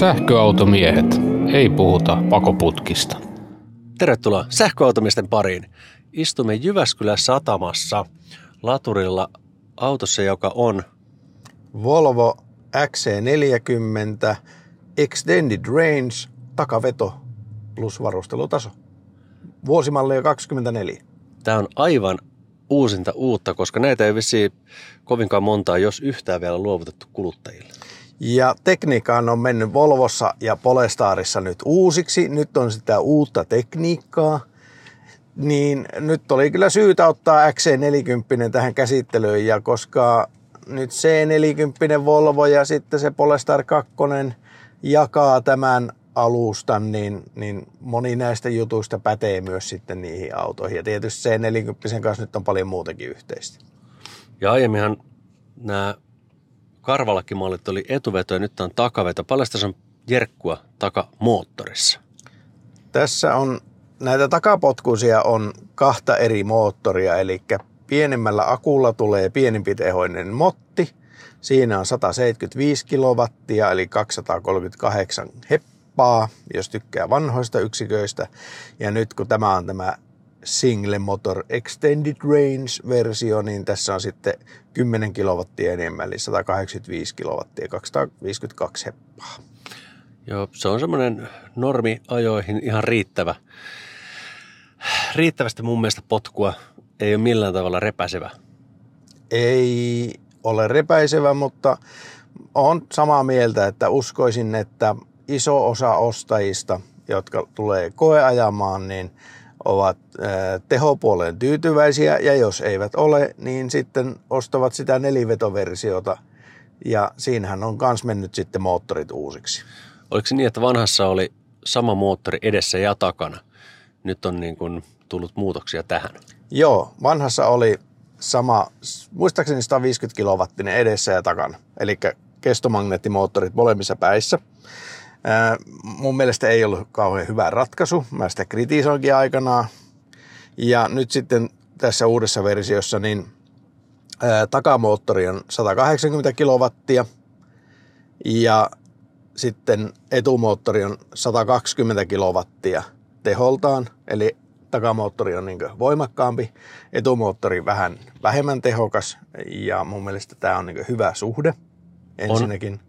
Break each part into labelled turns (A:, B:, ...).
A: Sähköautomiehet. Ei puhuta pakoputkista.
B: Tervetuloa sähköautomisten pariin. Istumme Jyväskylän satamassa laturilla autossa, joka on
C: Volvo XC40 Extended Range takaveto plus varustelutaso. Vuosimalli jo 24.
B: Tämä on aivan uusinta uutta, koska näitä ei vissiin kovinkaan montaa, jos yhtään vielä luovutettu kuluttajille.
C: Ja tekniikkaan on mennyt Volvossa ja Polestarissa nyt uusiksi. Nyt on sitä uutta tekniikkaa. Niin nyt oli kyllä syytä ottaa XC40 tähän käsittelyyn. Ja koska nyt C40 Volvo ja sitten se Polestar 2 jakaa tämän alustan, niin, niin moni näistä jutuista pätee myös sitten niihin autoihin. Ja tietysti C40 kanssa nyt on paljon muutakin yhteistä.
B: Ja aiemminhan nämä Karvalakin-mallit oli etuveto ja nyt on takaveto. Paljon tässä on jerkkua takamoottorissa?
C: Tässä on näitä takapotkuisia on kahta eri moottoria, eli pienemmällä akulla tulee pienempitehoinen motti. Siinä on 175 kilowattia, eli 238 heppaa, jos tykkää vanhoista yksiköistä. Ja nyt kun tämä on tämä Single Motor Extended Range-versio, niin tässä on sitten 10 kilowattia enemmän, eli 185 kilowattia, 252 heppaa.
B: Joo, se on semmoinen normiajoihin ihan riittävä. Riittävästi mun mielestä potkua ei ole millään tavalla repäsevä.
C: Ei ole repäisevä, mutta on samaa mieltä, että uskoisin, että iso osa ostajista, jotka tulee koeajamaan, niin ovat tehopuoleen tyytyväisiä ja jos eivät ole, niin sitten ostavat sitä nelivetoversiota ja siinähän on myös mennyt sitten moottorit uusiksi.
B: Oliko se niin, että vanhassa oli sama moottori edessä ja takana? Nyt on niin kuin tullut muutoksia tähän.
C: Joo, vanhassa oli sama, muistaakseni 150 kilowattinen edessä ja takana, eli kestomagneettimoottorit molemmissa päissä. Ää, mun mielestä ei ollut kauhean hyvä ratkaisu. Mä sitä kritisoinkin aikanaan. Ja nyt sitten tässä uudessa versiossa niin ää, takamoottori on 180 kilowattia ja sitten etumoottori on 120 kilowattia teholtaan, eli takamoottori on niin voimakkaampi, etumoottori vähän vähemmän tehokas ja mun mielestä tämä on niin hyvä suhde ensinnäkin. On.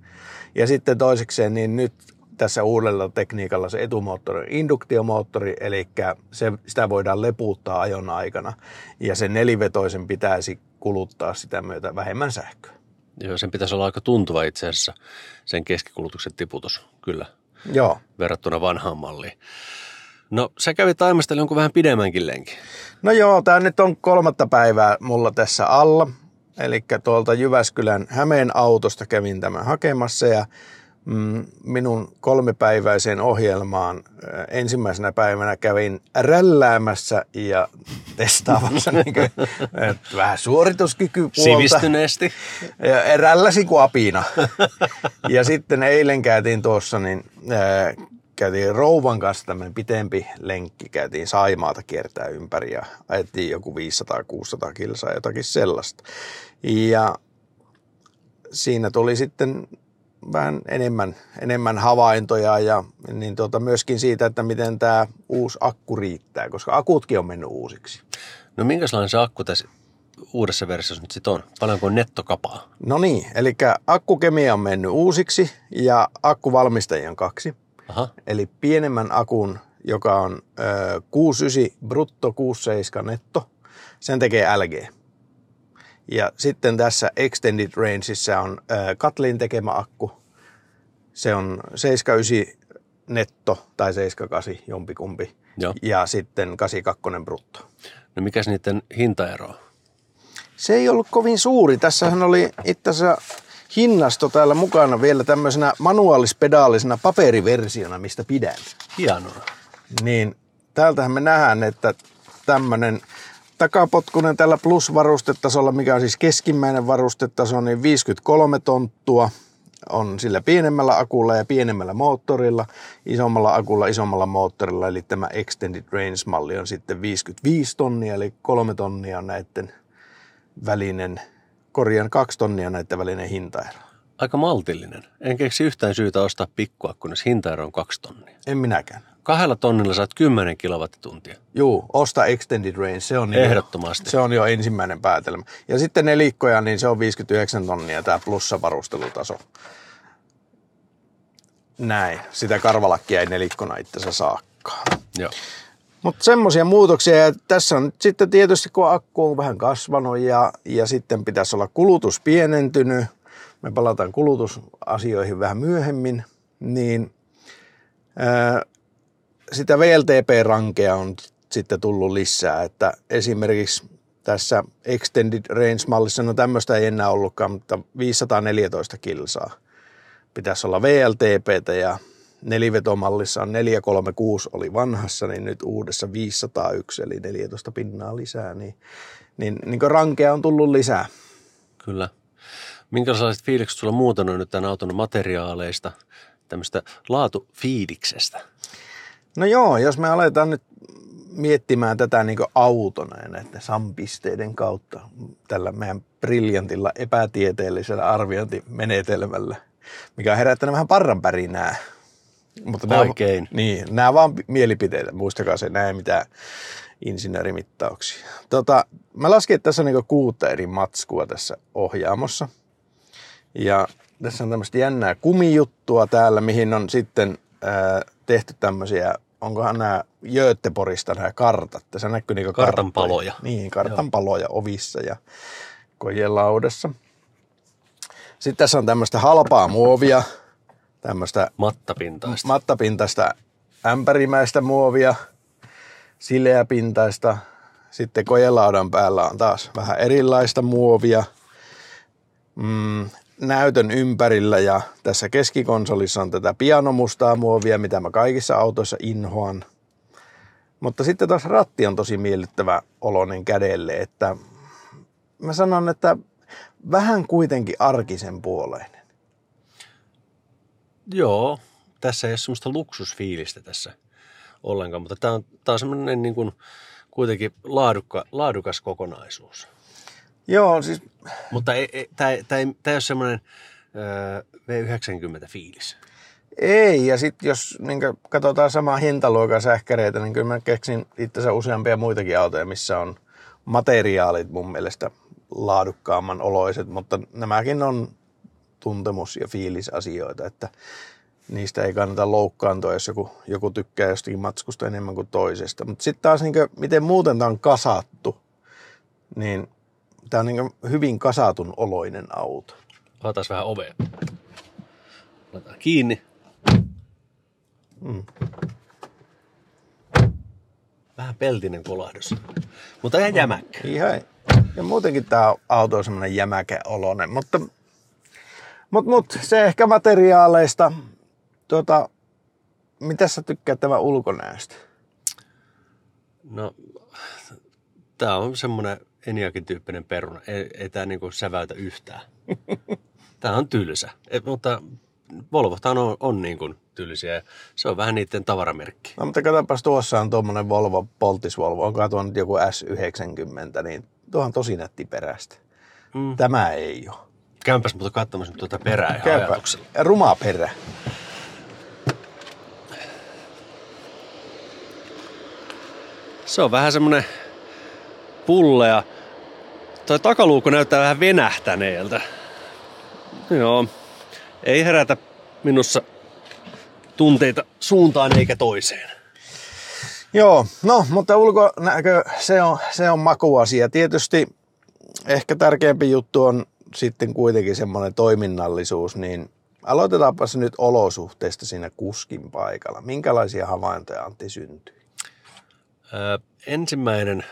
C: Ja sitten toisekseen, niin nyt tässä uudella tekniikalla se etumoottori on induktiomoottori, eli se, sitä voidaan lepuuttaa ajon aikana. Ja sen nelivetoisen pitäisi kuluttaa sitä myötä vähemmän sähköä.
B: Joo, sen pitäisi olla aika tuntuva itse asiassa sen keskikulutuksen tiputus, kyllä.
C: Joo.
B: Verrattuna vanhaan malliin. No, sä kävit taimastella jonkun vähän pidemmänkin lenkin.
C: No joo, tämä nyt on kolmatta päivää mulla tässä alla. Eli tuolta Jyväskylän Hämeen autosta kävin tämän hakemassa ja minun kolmipäiväiseen ohjelmaan äh, ensimmäisenä päivänä kävin rälläämässä ja testaamassa niin kuin, vähän suorituskykypuolta.
B: Sivistyneesti.
C: Ja rälläsin kuin apina. Ja sitten eilen käytiin tuossa, niin äh, käytiin rouvan kanssa tämmöinen pitempi lenkki, käytiin Saimaata kiertää ympäri ja ajettiin joku 500-600 kilsaa, jotakin sellaista. Ja siinä tuli sitten vähän enemmän, enemmän havaintoja ja niin tuota, myöskin siitä, että miten tämä uusi akku riittää, koska akutkin on mennyt uusiksi.
B: No minkälainen se akku tässä uudessa versiossa nyt sitten on? Paljonko on nettokapaa?
C: No niin, eli akkukemia on mennyt uusiksi ja akkuvalmistajia on kaksi.
B: Aha.
C: Eli pienemmän akun, joka on ö, 69 brutto, 67 netto, sen tekee LG. Ja sitten tässä Extended Rangeissa on Katlin tekemä akku. Se on 79 netto tai 78 jompikumpi.
B: Joo.
C: Ja sitten 82 brutto.
B: No mikäs niiden hintaero
C: Se ei ollut kovin suuri. Tässähän oli itse asiassa hinnasto täällä mukana vielä tämmöisenä manuaalispedaalisena paperiversiona, mistä pidän.
B: Hienoa.
C: Niin täältähän me nähdään, että tämmöinen takapotkunen tällä plus-varustetasolla, mikä on siis keskimmäinen varustetaso, niin 53 tonttua on sillä pienemmällä akulla ja pienemmällä moottorilla, isommalla akulla, isommalla moottorilla, eli tämä Extended Range-malli on sitten 55 tonnia, eli kolme tonnia on näiden välinen, korjan kaksi tonnia näiden välinen hintaero.
B: aika maltillinen. En keksi yhtään syytä ostaa pikkua, kunnes hintaero on kaksi tonnia.
C: En minäkään.
B: Kahdella tonnilla saat 10 kilowattituntia.
C: Juu, osta Extended Range. Se on, niin
B: Ehdottomasti.
C: se on jo ensimmäinen päätelmä. Ja sitten nelikkoja, niin se on 59 tonnia tämä plussavarustelutaso. Näin. Sitä karvalakkia ei nelikkona itsensä saakkaan.
B: Joo.
C: Mutta semmoisia muutoksia, ja tässä on sitten tietysti, kun akku on vähän kasvanut ja, ja sitten pitäisi olla kulutus pienentynyt, me palataan kulutusasioihin vähän myöhemmin, niin sitä VLTP-rankea on sitten tullut lisää, että esimerkiksi tässä Extended Range-mallissa, no tämmöistä ei enää ollutkaan, mutta 514 kilsaa pitäisi olla VLTPtä ja nelivetomallissa on 436 oli vanhassa, niin nyt uudessa 501 eli 14 pinnaa lisää, niin, niin, niin rankea on tullut lisää.
B: Kyllä. Minkälaiset fiilikset sulla muuten on nyt tämän auton materiaaleista, tämmöistä laatufiiliksestä?
C: No joo, jos me aletaan nyt miettimään tätä niin autona ja näiden sampisteiden kautta tällä meidän briljantilla epätieteellisellä arviointimenetelmällä, mikä on herättänyt vähän parranpärinää. Mutta nämä,
B: Oikein.
C: niin, nämä vaan mielipiteitä, muistakaa se, nämä ei mitään insinöörimittauksia. Tota, mä laskin, että tässä on niin kuutta eri matskua tässä ohjaamossa. Ja tässä on tämmöistä jännää kumijuttua täällä, mihin on sitten tehty tämmöisiä, onkohan nämä Göteborgista nämä kartat. Tässä näkyy niin
B: Kartan
C: karttoja.
B: paloja.
C: Niin, kartan paloja ovissa ja kojelaudassa. Sitten tässä on tämmöistä halpaa muovia, tämmöistä
B: Mattapintaista.
C: mattapintaista ämpärimäistä muovia, sileäpintaista. Sitten kojelaudan päällä on taas vähän erilaista muovia. Mm, näytön ympärillä ja tässä keskikonsolissa on tätä pianomustaa muovia, mitä mä kaikissa autoissa inhoan. Mutta sitten taas ratti on tosi miellyttävä oloinen kädelle, että mä sanon, että vähän kuitenkin arkisen puoleinen.
B: Joo, tässä ei ole semmoista luksusfiilistä tässä ollenkaan, mutta tämä on, tämä on semmoinen niin kuin kuitenkin laadukka, laadukas kokonaisuus.
C: Joo, siis
B: Mutta ei, ei, tämä, ei, ole semmoinen öö, V90-fiilis.
C: Ei, ja sitten jos niin katsotaan samaa hintaluokan sähkäreitä, niin kyllä mä keksin itse useampia muitakin autoja, missä on materiaalit mun mielestä laadukkaamman oloiset, mutta nämäkin on tuntemus- ja fiilisasioita, että niistä ei kannata loukkaantua, jos joku, joku tykkää jostakin matskusta enemmän kuin toisesta. Mutta sitten taas, niin kuin, miten muuten tämä on kasattu, niin tämä on niin hyvin kasatun oloinen auto.
B: Avataan vähän ovea. Laitetaan kiinni.
C: Mm.
B: Vähän peltinen kolahdus. Mutta ihan jämäkkä.
C: Ihan. Ja muutenkin tämä auto on semmoinen jämäkä oloinen, mutta mut, mut, se ehkä materiaaleista. Tuota, mitä sä tykkäät tämän ulkonäöstä?
B: No, tämä on semmoinen Eniakin tyyppinen peruna. Ei, ei tämä niinku säväytä yhtään. Tämä on tylsä. Et, mutta Volvothan on, on niin kuin tyylisiä. ja Se on vähän niiden tavaramerkki.
C: No mutta katsopas, tuossa on tuommoinen Volvo, Poltis Volvo, onko tuo nyt joku S90, niin tuo on tosi nätti perästä.
B: Mm.
C: Tämä ei ole.
B: Käypäs mutta katsomassa tuota perää ihan
C: Käypä.
B: ajatuksella.
C: Ruma perä.
B: Se on vähän semmoinen pullea. Toi takaluukku näyttää vähän venähtäneeltä. Joo. Ei herätä minussa tunteita suuntaan eikä toiseen.
C: Joo, no, mutta ulkonäkö, se on, se on makuasia. Tietysti ehkä tärkeämpi juttu on sitten kuitenkin semmoinen toiminnallisuus, niin aloitetaanpa se nyt olosuhteista siinä kuskin paikalla. Minkälaisia havaintoja Antti syntyi?
B: Öö, ensimmäinen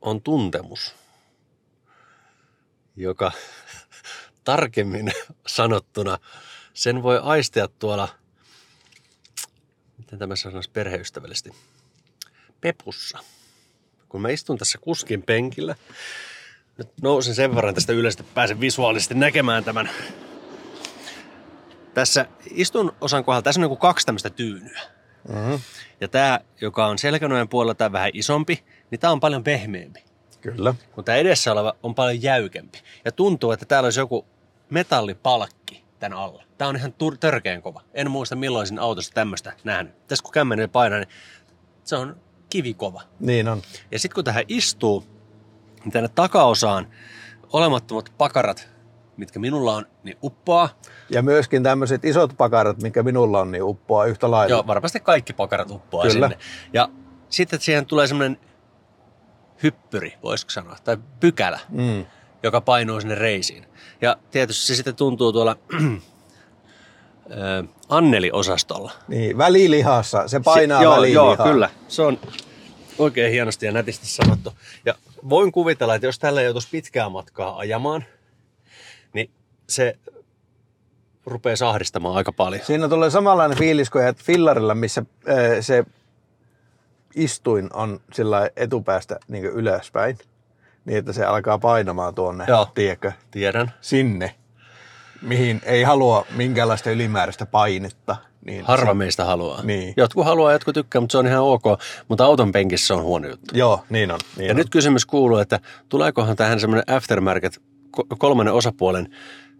B: on tuntemus, joka tarkemmin sanottuna sen voi aistia tuolla, miten tämä sanoisi perheystävällisesti, pepussa. Kun mä istun tässä kuskin penkillä, nyt nousen sen verran tästä ylös, että pääsen visuaalisesti näkemään tämän. Tässä istun osan kohdalla, tässä on niin kuin kaksi tämmöistä tyynyä.
C: Mm-hmm.
B: Ja tämä, joka on selkänojen puolella, tämä vähän isompi, niin tämä on paljon pehmeämpi.
C: Kyllä.
B: Kun tämä edessä oleva on paljon jäykempi. Ja tuntuu, että täällä olisi joku metallipalkki tämän alla. Tämä on ihan tur- törkeän kova. En muista milloin autossa tämmöistä nähnyt. Tässä kun kämmenen painaa, niin se on kivikova.
C: Niin on.
B: Ja sitten kun tähän istuu, niin tänne takaosaan olemattomat pakarat, mitkä minulla on, niin uppoaa.
C: Ja myöskin tämmöiset isot pakarat, mikä minulla on, niin uppoaa yhtä lailla.
B: Joo, varmasti kaikki pakarat uppoaa
C: Kyllä.
B: sinne. Ja sitten siihen tulee semmoinen hyppyri, voisiko sanoa, tai pykälä,
C: Mm.
B: joka painuu sinne reisiin. Ja tietysti se sitten tuntuu tuolla ö, Anneli-osastolla.
C: Niin, välilihassa. Se painaa
B: Si- joo,
C: välilihaa.
B: joo, kyllä. Se on oikein hienosti ja nätisti sanottu. Ja voin kuvitella, että jos tällä joutuisi pitkää matkaa ajamaan, niin se rupeaa sahdistamaan aika paljon.
C: Siinä tulee samanlainen fiilis kuin että fillarilla, missä äh, se istuin on sillä etupäästä niin ylöspäin. Niin, että se alkaa painamaan tuonne,
B: Joo.
C: tiedätkö,
B: Tiedän.
C: sinne, mihin ei halua minkäänlaista ylimääräistä painetta. Niin
B: Harva
C: se,
B: meistä haluaa.
C: Niin.
B: Jotkut haluaa, jotkut tykkää, mutta se on ihan ok. Mutta auton penkissä se on huono juttu.
C: Joo, niin on. Niin
B: Ja
C: on.
B: nyt kysymys kuuluu, että tuleekohan tähän semmoinen aftermarket ko- kolmannen osapuolen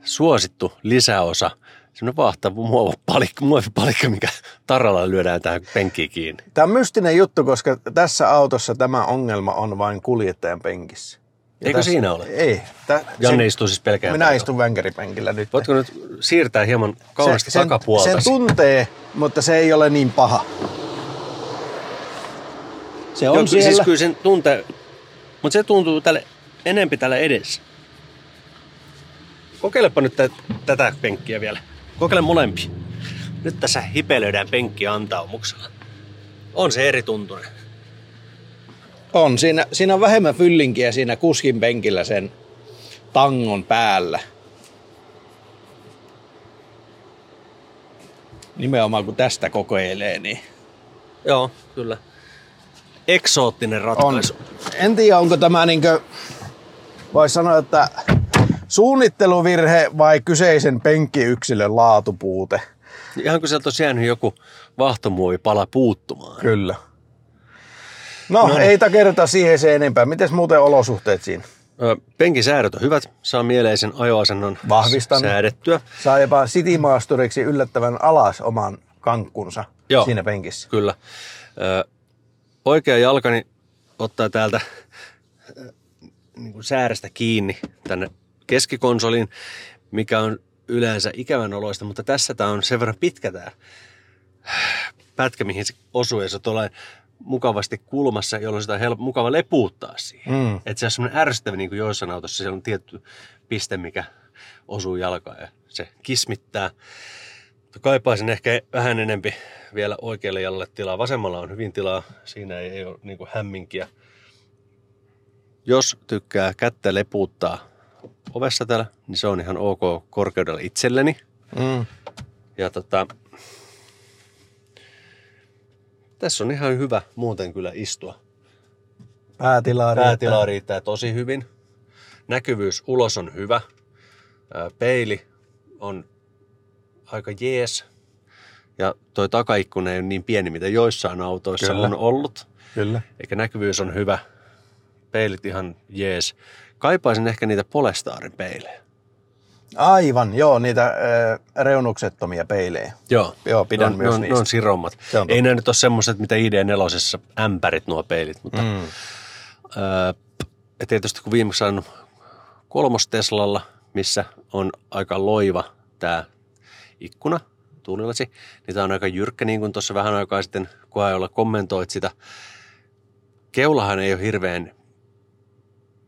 B: suosittu lisäosa, semmoinen vaahtaava muovipalikka, muovipalikka, mikä tarralla lyödään tähän penkkiin kiinni.
C: Tämä on mystinen juttu, koska tässä autossa tämä ongelma on vain kuljettajan penkissä. Ja
B: Eikö
C: tässä-
B: siinä ole?
C: Ei. Tä,
B: Janne istuu siis pelkään.
C: Minä istun vänkeripenkillä nyt.
B: Voitko nyt siirtää hieman kaunista
C: sen,
B: takapuolta?
C: sen tuntee, mutta se ei ole niin paha. Se on
B: Joo,
C: siellä.
B: Siis kyllä sen tuntee, mutta se tuntuu tälle, enempi tällä edessä. Kokeilepa nyt tä, tätä penkkiä vielä. Kokeile molempi. Nyt tässä hipelöidään penkki antaumuksella. On se eri tuntunen.
C: On. Siinä, siinä on vähemmän fyllinkiä siinä kuskin penkillä sen tangon päällä. Nimenomaan kun tästä kokeilee, niin
B: Joo, kyllä. Eksoottinen
C: on.
B: ratkaisu.
C: En tiedä, onko tämä niinkö, voisi sanoa, että suunnitteluvirhe vai kyseisen penkkiyksilön laatupuute.
B: Ihan kuin sieltä olisi jäänyt joku vahtomuovipala puuttumaan.
C: Kyllä. No, no ei takerta siihen se enempää. Mites muuten olosuhteet siinä?
B: Ö, Penkin säädöt on hyvät. Saa mieleisen ajoasennon
C: Vahvistan.
B: säädettyä.
C: Saa jopa Citymasteriksi yllättävän alas oman kankkunsa
B: Joo.
C: siinä penkissä.
B: Kyllä. Ö, oikea jalkani ottaa täältä niin kuin säärästä kiinni tänne keskikonsoliin, mikä on yleensä ikävän oloista, mutta tässä tämä on sen verran pitkä tämä pätkä, mihin se osuu, ja se tulee mukavasti kulmassa, jolloin sitä on helppo, mukava lepuuttaa siihen.
C: Mm.
B: Että se on semmoinen ärsyttävä, niin kuin joissain autossa, siellä on tietty piste, mikä osuu jalkaan ja se kismittää. Kaipaisin ehkä vähän enempi vielä oikealle jalalle tilaa. Vasemmalla on hyvin tilaa, siinä ei, ei ole niin kuin hämminkiä. Jos tykkää kättä lepuuttaa ovessa täällä, niin se on ihan ok korkeudella itselleni.
C: Mm.
B: Ja tota, tässä on ihan hyvä muuten kyllä istua.
C: Päätilaa riittää.
B: Päätila riittää tosi hyvin. Näkyvyys ulos on hyvä. Peili on aika jees. Ja toi takaikkuna ei ole niin pieni, mitä joissain autoissa
C: Kyllä.
B: on ollut.
C: Kyllä.
B: Eikä näkyvyys on hyvä. Peilit ihan jees. Kaipaisin ehkä niitä Polestarin peilejä.
C: Aivan, joo, niitä äh, reunuksettomia peilejä.
B: Joo.
C: Joo, pidän
B: ne on,
C: myös
B: ne on,
C: niistä.
B: Ne on sirommat.
C: On.
B: Ei nämä nyt ole semmoiset, mitä ID4 ämpärit nuo peilit, mutta
C: Mm.
B: Ja tietysti kun viimeksi sain kolmos Teslalla, missä on aika loiva tämä ikkuna, tuulilasi, niin tämä on aika jyrkkä, niin kuin tuossa vähän aikaa sitten koeajolla kommentoit sitä. Keulahan ei ole hirveän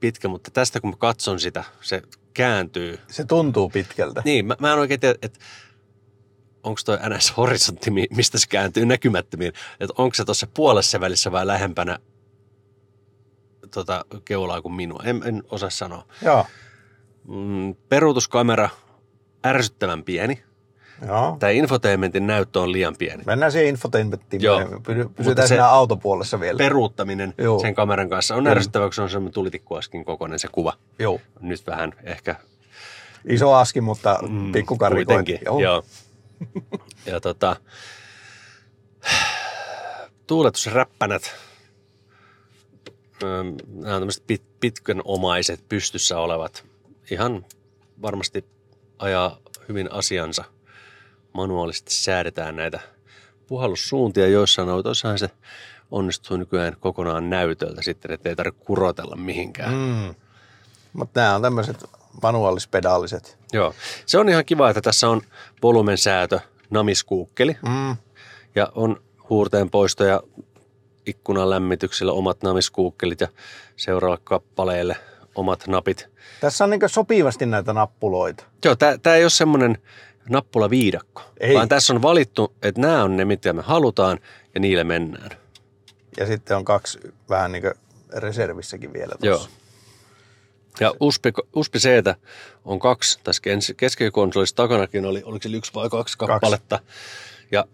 B: pitkä, mutta tästä kun mä katson sitä, se kääntyy.
C: Se tuntuu pitkältä.
B: Niin, mä, mä en oikein tiedä, että onko toi NS-horisontti, mi- mistä se kääntyy näkymättömiin, että onko se tuossa puolessa välissä vai lähempänä tota, keulaa kuin minua. En, en osaa sanoa.
C: Joo.
B: Mm, peruutuskamera ärsyttävän pieni.
C: Joo.
B: Tämä infotainmentin näyttö on liian pieni.
C: Mennään siihen infotainmenttiin.
B: Joo. Mutta
C: Pysytään siinä autopuolessa vielä.
B: Peruuttaminen
C: Joo.
B: sen kameran kanssa on
C: Kyllä.
B: ärsyttävää, kun se on semmoinen tulitikkuaskin kokoinen se kuva.
C: Joo.
B: Nyt vähän ehkä
C: Iso aski, mutta
B: Mm,
C: pikkukarikointi.
B: kuitenkin, Joo. ja tota, tuuletusräppänät, nämä on tämmöiset pit, pitkän omaiset pystyssä olevat, ihan varmasti ajaa hyvin asiansa. Manuaalisesti säädetään näitä puhallussuuntia joissain autoissahan se onnistuu nykyään kokonaan näytöltä sitten, että ei tarvitse kurotella mihinkään. Mm.
C: Mm. Mutta nämä on tämmöiset manuaalispedaaliset.
B: Joo. Se on ihan kiva, että tässä on volumen säätö, namiskuukkeli
C: Mm.
B: ja on huurteen poisto ja ikkunan lämmityksellä omat namiskuukkelit ja seuraavalle kappaleelle omat napit.
C: Tässä on niin sopivasti näitä nappuloita.
B: Joo, tämä ei ole semmoinen nappulaviidakko,
C: Ei.
B: vaan tässä on valittu, että nämä on ne, mitä me halutaan ja niillä mennään.
C: Ja sitten on kaksi vähän niin kuin reservissäkin vielä
B: Joo.
C: tuossa.
B: Ja USB, USB c on kaksi, tässä kes- keskikonsolissa takanakin oli, oliko se yksi vai kaksi kappaletta. Ja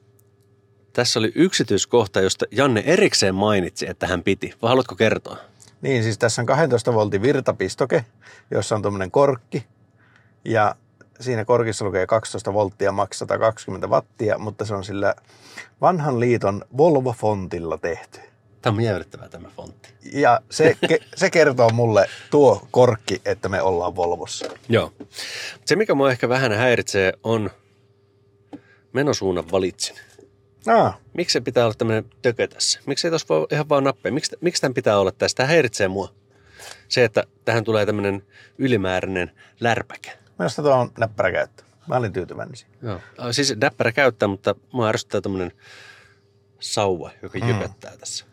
B: tässä oli yksityiskohta, josta Janne erikseen mainitsi, että hän piti. Vai haluatko kertoa?
C: Niin, siis tässä on 12 voltin virtapistoke, jossa on tuommoinen korkki. Ja siinä korkissa lukee 12 volttia, maks 120 wattia, mutta se on sillä vanhan liiton Volvo-fontilla tehty.
B: Tämä on miellyttävää tämä fontti.
C: Ja se, ke, se kertoo mulle tuo korkki, että me ollaan Volvossa.
B: Joo. Se, mikä mua ehkä vähän häiritsee, on menosuunnan valitsin.
C: Ah,
B: Miksi se pitää olla tämmöinen tökö tässä? Miksi ei tuossa voi ihan vaan nappeja? Miksi, miksi tämän pitää olla tässä? Tämä häiritsee mua. Se, että tähän tulee tämmöinen ylimääräinen lärpäkä.
C: Minusta tuo on näppärä käyttö. Mä olin tyytyväinen siihen.
B: Joo. Siis näppärä käyttää, mutta mua ärsyttää tämmöinen sauva, joka mm. jyköttää tässä.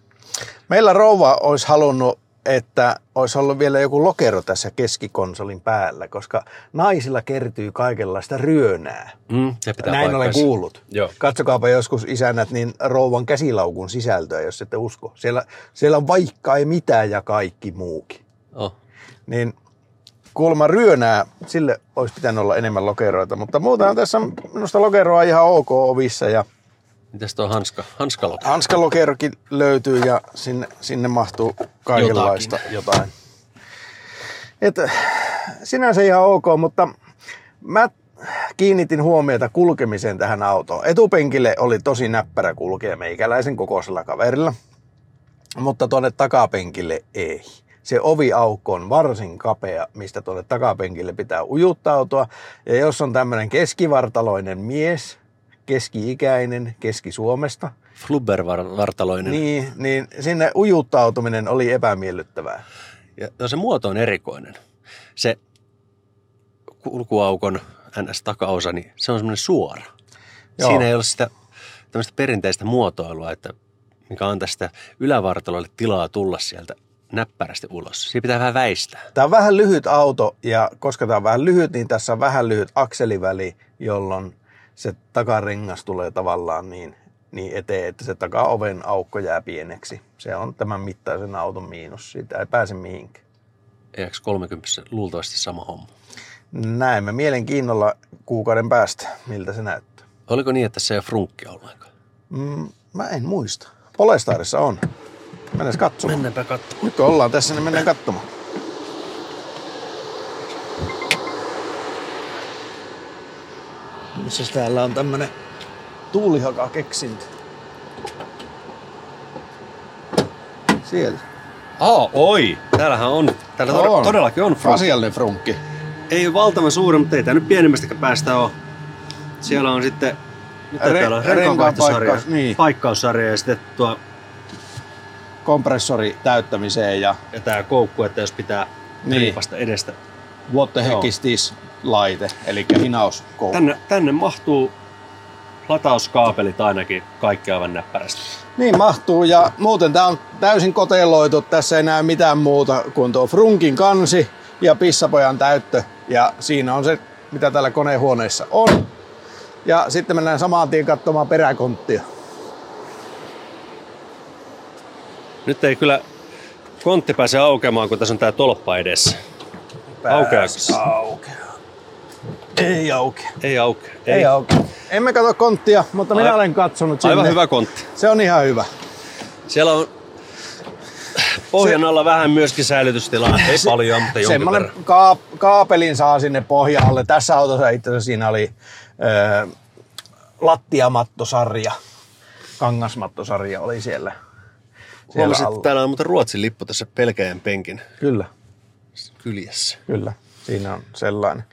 C: Meillä rouva olisi halunnut, että olisi ollut vielä joku lokero tässä keskikonsolin päällä, koska naisilla kertyy kaikenlaista ryönää.
B: Mm, se pitää
C: Näin olen
B: paikkansa.
C: kuullut.
B: Joo.
C: Katsokaapa joskus isännät niin rouvan käsilaukun sisältöä, jos ette usko. Siellä, siellä on vaikka ei mitään ja kaikki muukin.
B: Oh.
C: Niin kuulemma ryönää, sille olisi pitänyt olla enemmän lokeroita, mutta muutenhan tässä on minusta lokeroa ihan ok ovissa ja
B: Mitäs tuo hanska? Hanskalokki.
C: hanskalokerokin löytyy ja sinne, sinne mahtuu kaikenlaista jotain. jotain. Et, sinänsä ihan ok, mutta mä kiinnitin huomiota kulkemiseen tähän autoon. Etupenkille oli tosi näppärä kulkea meikäläisen kokoisella kaverilla, mutta tuonne takapenkille ei. Se oviaukko on varsin kapea, mistä tuonne takapenkille pitää ujuttautua. Ja jos on tämmöinen keskivartaloinen mies, keski-ikäinen, keski-Suomesta,
B: Flubber-vartaloinen.
C: niin, niin sinne ujuttautuminen oli epämiellyttävää.
B: Ja no se muoto on erikoinen. Se kulkuaukon NS-takaosa, niin se on semmoinen suora.
C: Joo.
B: Siinä ei ole sitä tämmöistä perinteistä muotoilua, että mikä antaa sitä ylävartaloille tilaa tulla sieltä näppärästi ulos. Siinä pitää vähän väistää.
C: Tämä on vähän lyhyt auto ja koska tämä on vähän lyhyt, niin tässä on vähän lyhyt akseliväli, jolloin se takarengas tulee tavallaan niin, niin eteen, että se takaoven aukko jää pieneksi. Se on tämän mittaisen auton miinus. Siitä ei pääse mihinkään.
B: EX 30 luultavasti sama homma.
C: Näemme mielenkiinnolla kuukauden päästä, miltä se näyttää.
B: Oliko niin, että tässä ei ole frunkkia ollenkaan?
C: Mm, mä en muista. Polestarissa on. Mennään katsomaan.
B: Mennäänpä katsomaan.
C: Nyt kun ollaan tässä, niin mennään katsomaan. Missä täällä on tämmönen tuulihaka keksintö? Siellä.
B: Aa, oi! Täällähän on. Täällä on.
C: On.
B: todellakin on frunkki.
C: Asiallinen frunkki.
B: Ei ole valtavan suuri, mutta ei tämä nyt pienemmästäkään päästä ole. Siellä on sitten, mitä
C: Re-
B: täällä on?
C: renkaan
B: Renkaanvaihtosarja,
C: paikkaus, niin.
B: paikkaussarja ja sitten tuo,
C: Kompressori täyttämiseen ja
B: ja tää koukku, että jos pitää
C: Niin.
B: riipasta edestä.
C: what the heck is this laite, eli hinauskoukku.
B: Tänne, tänne mahtuu latauskaapelit ainakin kaikki aivan näppärästi.
C: Niin mahtuu ja muuten tämä on täysin koteloitu. Tässä ei näy mitään muuta kuin tuo frunkin kansi ja pissapojan täyttö. Ja siinä on se, mitä täällä konehuoneessa on. Ja sitten mennään samaan tien katsomaan peräkonttia.
B: Nyt ei kyllä kontti pääse aukeamaan, kun tässä on tää tolppa edessä. Aukeaako se?
C: Aukea. Ei aukea.
B: Ei aukea.
C: Ei, ei aukea. Emme katso konttia, mutta minä
B: Ai-
C: olen katsonut sinne.
B: Aivan hyvä kontti.
C: Se on ihan hyvä.
B: Siellä on pohjan alla vähän myöskin säilytystilaa. Ei paljon, mutta jonkin
C: Semmoinen
B: verran.
C: kaap- kaapelin saa sinne pohjalle. Tässä autossa itse asiassa siinä oli ö, lattiamattosarja, kangasmattosarja oli siellä.
B: Huomasin, että täällä on muuten Ruotsin lippu tässä pelkäjän penkin
C: Kyllä,
B: kyljessä.
C: kyllä. Siinä on sellainen.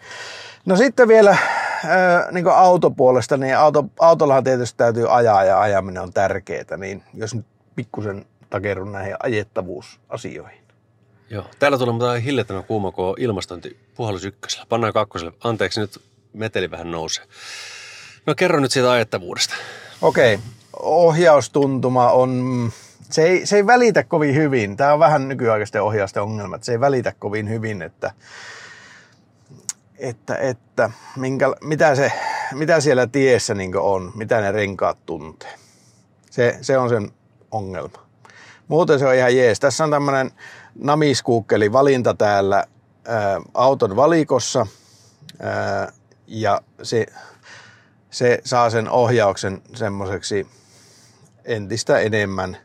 C: No sitten vielä niin autopuolesta, niin auto, autollahan tietysti täytyy ajaa ja ajaminen on tärkeää, niin jos nyt pikkusen takerun näihin ajettavuusasioihin.
B: Joo. Täällä tulee mutta hiljattuna kuuma, kun on ilmastointi puhallus ykkösellä. Pannaan kakkoselle. Anteeksi, nyt meteli vähän nousee. No kerro nyt siitä ajettavuudesta.
C: Okei, ohjaustuntuma on, se ei, se ei välitä kovin hyvin. Tämä on vähän nykyaikaisten ohjausten ongelma, että se ei välitä kovin hyvin, että, että, että minkä, mitä, se, mitä siellä tiessä niin on, mitä ne renkaat tuntee. Se, se on sen ongelma. Muuten se on ihan jees. Tässä on tämmöinen namiskuukkeli valinta täällä ää, auton valikossa ää, ja se, se saa sen ohjauksen semmoiseksi entistä enemmän,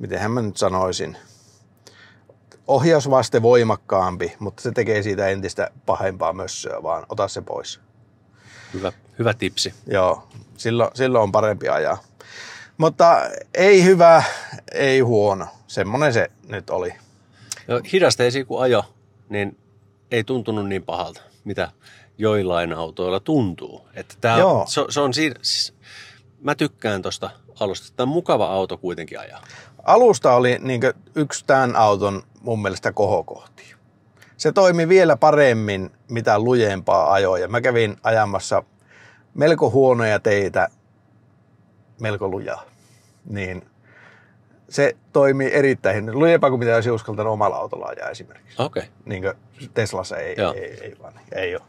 C: miten mä nyt sanoisin, ohjausvaste voimakkaampi, mutta se tekee siitä entistä pahempaa mössöä, vaan ota se pois.
B: Hyvä, hyvä tipsi.
C: Joo, silloin, silloin on parempi ajaa. Mutta ei hyvä, ei huono. Semmonen se nyt oli.
B: No, hidasteisiin kun ajo, niin ei tuntunut niin pahalta, mitä joillain autoilla tuntuu. Että tää,
C: Joo.
B: se, se on siinä, siis, mä tykkään tosta alusta. Tämä on mukava auto kuitenkin ajaa.
C: Alusta oli niin yksi tämän auton mun mielestä kohokohti. Se toimi vielä paremmin, mitä lujempaa ajoja. Mä kävin ajamassa melko huonoja teitä, melko lujaa. Niin se toimii erittäin. Lujempaa kuin mitä olisi uskaltanut omalla autolla ajaa esimerkiksi.
B: Okei. Okay.
C: Niin kuin Teslassa ei,
B: Joo.
C: ei, ei, vaan, ei ole.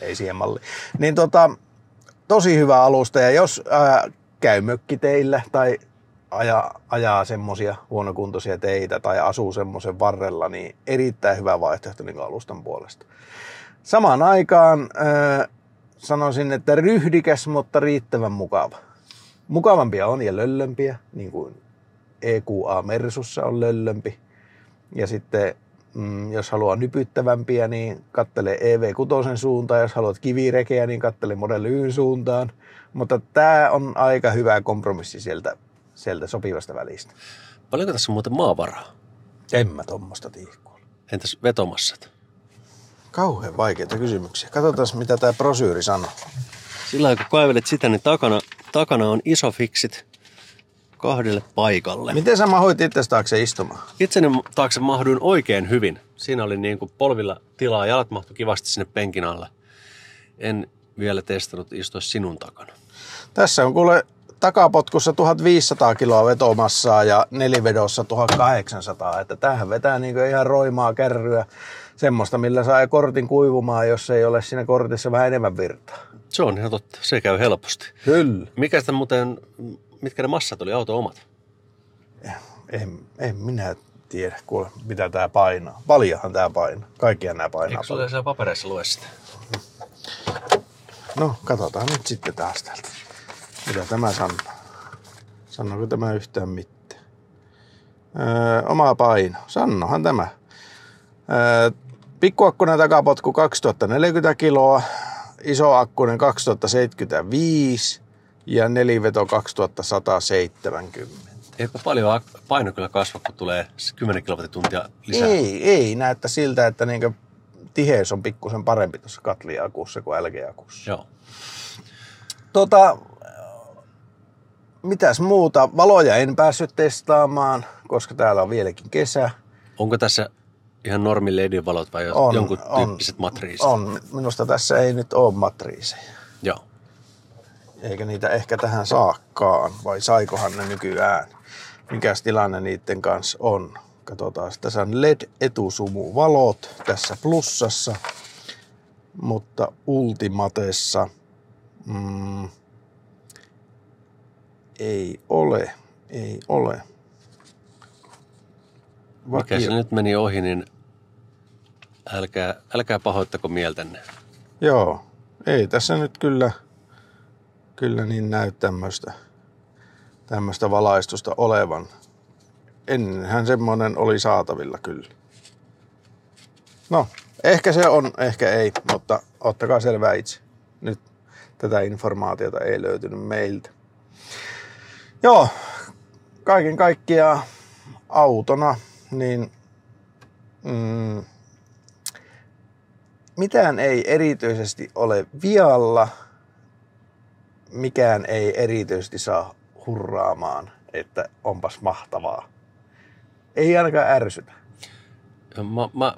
C: Ei siihen malliin. Niin tota, tosi hyvä alusta ja jos ää, käy mökkiteillä tai ajaa, ajaa semmoisia huonokuntoisia teitä tai asuu semmoisen varrella, niin erittäin hyvä vaihtoehto niin alustan puolesta. Samaan aikaan ää, sanoisin, että ryhdikäs, mutta riittävän mukava. Mukavampia on ja löllömpiä, niin kuin EQA Mersussa on löllömpi. Ja sitten mm, jos haluaa nypyttävämpiä, niin kattele EV6 suuntaan. Jos haluat kivirekeä, niin kattele Model Y suuntaan. Mutta tämä on aika hyvä kompromissi sieltä, sieltä sopivasta välistä.
B: Paljonko tässä on muuten maavaraa?
C: En mä tommosta tiikkua.
B: Entäs vetomassat?
C: Kauhean vaikeita kysymyksiä. Katsotaan, mitä tämä prosyyri sanoo.
B: Sillä lailla, kun kaivelet sitä, niin takana, takana on iso fiksit kahdelle paikalle.
C: Miten sä mahoit itse taakse istumaan?
B: Itseni taakse mahduin oikein hyvin. Siinä oli niin kuin polvilla tilaa, jalat mahtui kivasti sinne penkin alle. En vielä testannut istua sinun takana.
C: Tässä on kuule takapotkussa 1500 kiloa vetomassaa ja nelivedossa 1800. Että tähän vetää niin ihan roimaa kärryä. Semmoista, millä saa kortin kuivumaan, jos ei ole siinä kortissa vähän enemmän virtaa.
B: Se on ihan totta. Se käy helposti.
C: Kyllä.
B: Mikä sitä muuten, mitkä ne massat oli auto omat?
C: En, en minä tiedä, kuule, mitä tämä painaa. Paljonhan tämä painaa. Kaikkia nämä painaa.
B: Eikö sulle siellä papereissa lue sitä?
C: No, katsotaan nyt sitten taas täältä. Mitä tämä sanoo? Sanooko tämä yhtään mitään? Öö, oma paino. Sannohan tämä. Öö, pikkuakkunen takapotku 2040 kiloa, iso akkunen 2075 ja neliveto 2170.
B: Eipä paljon paino kyllä kasva, kun tulee 10 kilowattituntia lisää.
C: Ei, ei näyttä siltä, että niinku tiheys on pikkusen parempi tuossa katliakussa kuin LG-akussa.
B: Joo.
C: Tota, mitäs muuta? Valoja en päässyt testaamaan, koska täällä on vieläkin kesä.
B: Onko tässä ihan normi LED-valot vai
C: On,
B: jonkun
C: on,
B: tyyppiset matriisit?
C: On. Minusta tässä ei nyt ole matriiseja.
B: Joo.
C: Eikä niitä ehkä tähän saakkaan, vai saikohan ne nykyään? Mikäs tilanne niiden kanssa on? Katsotaan, tässä on LED-etusumuvalot tässä plussassa, mutta Ultimatessa mm, ei ole, ei ole.
B: Mikä se nyt meni ohi, niin älkää, älkää pahoittako mieltänne.
C: Joo, ei tässä nyt kyllä, kyllä niin näy tämmöistä, tämmöistä valaistusta olevan. Ennenhän semmoinen oli saatavilla kyllä. No, ehkä se on, ehkä ei, mutta ottakaa selvää itse. Nyt tätä informaatiota ei löytynyt meiltä. Joo, kaiken kaikkiaan autona, niin mm, mitään ei erityisesti ole vialla, mikään ei erityisesti saa hurraamaan, että onpas mahtavaa. Ei ainakaan ärsytä.
B: Mä, mä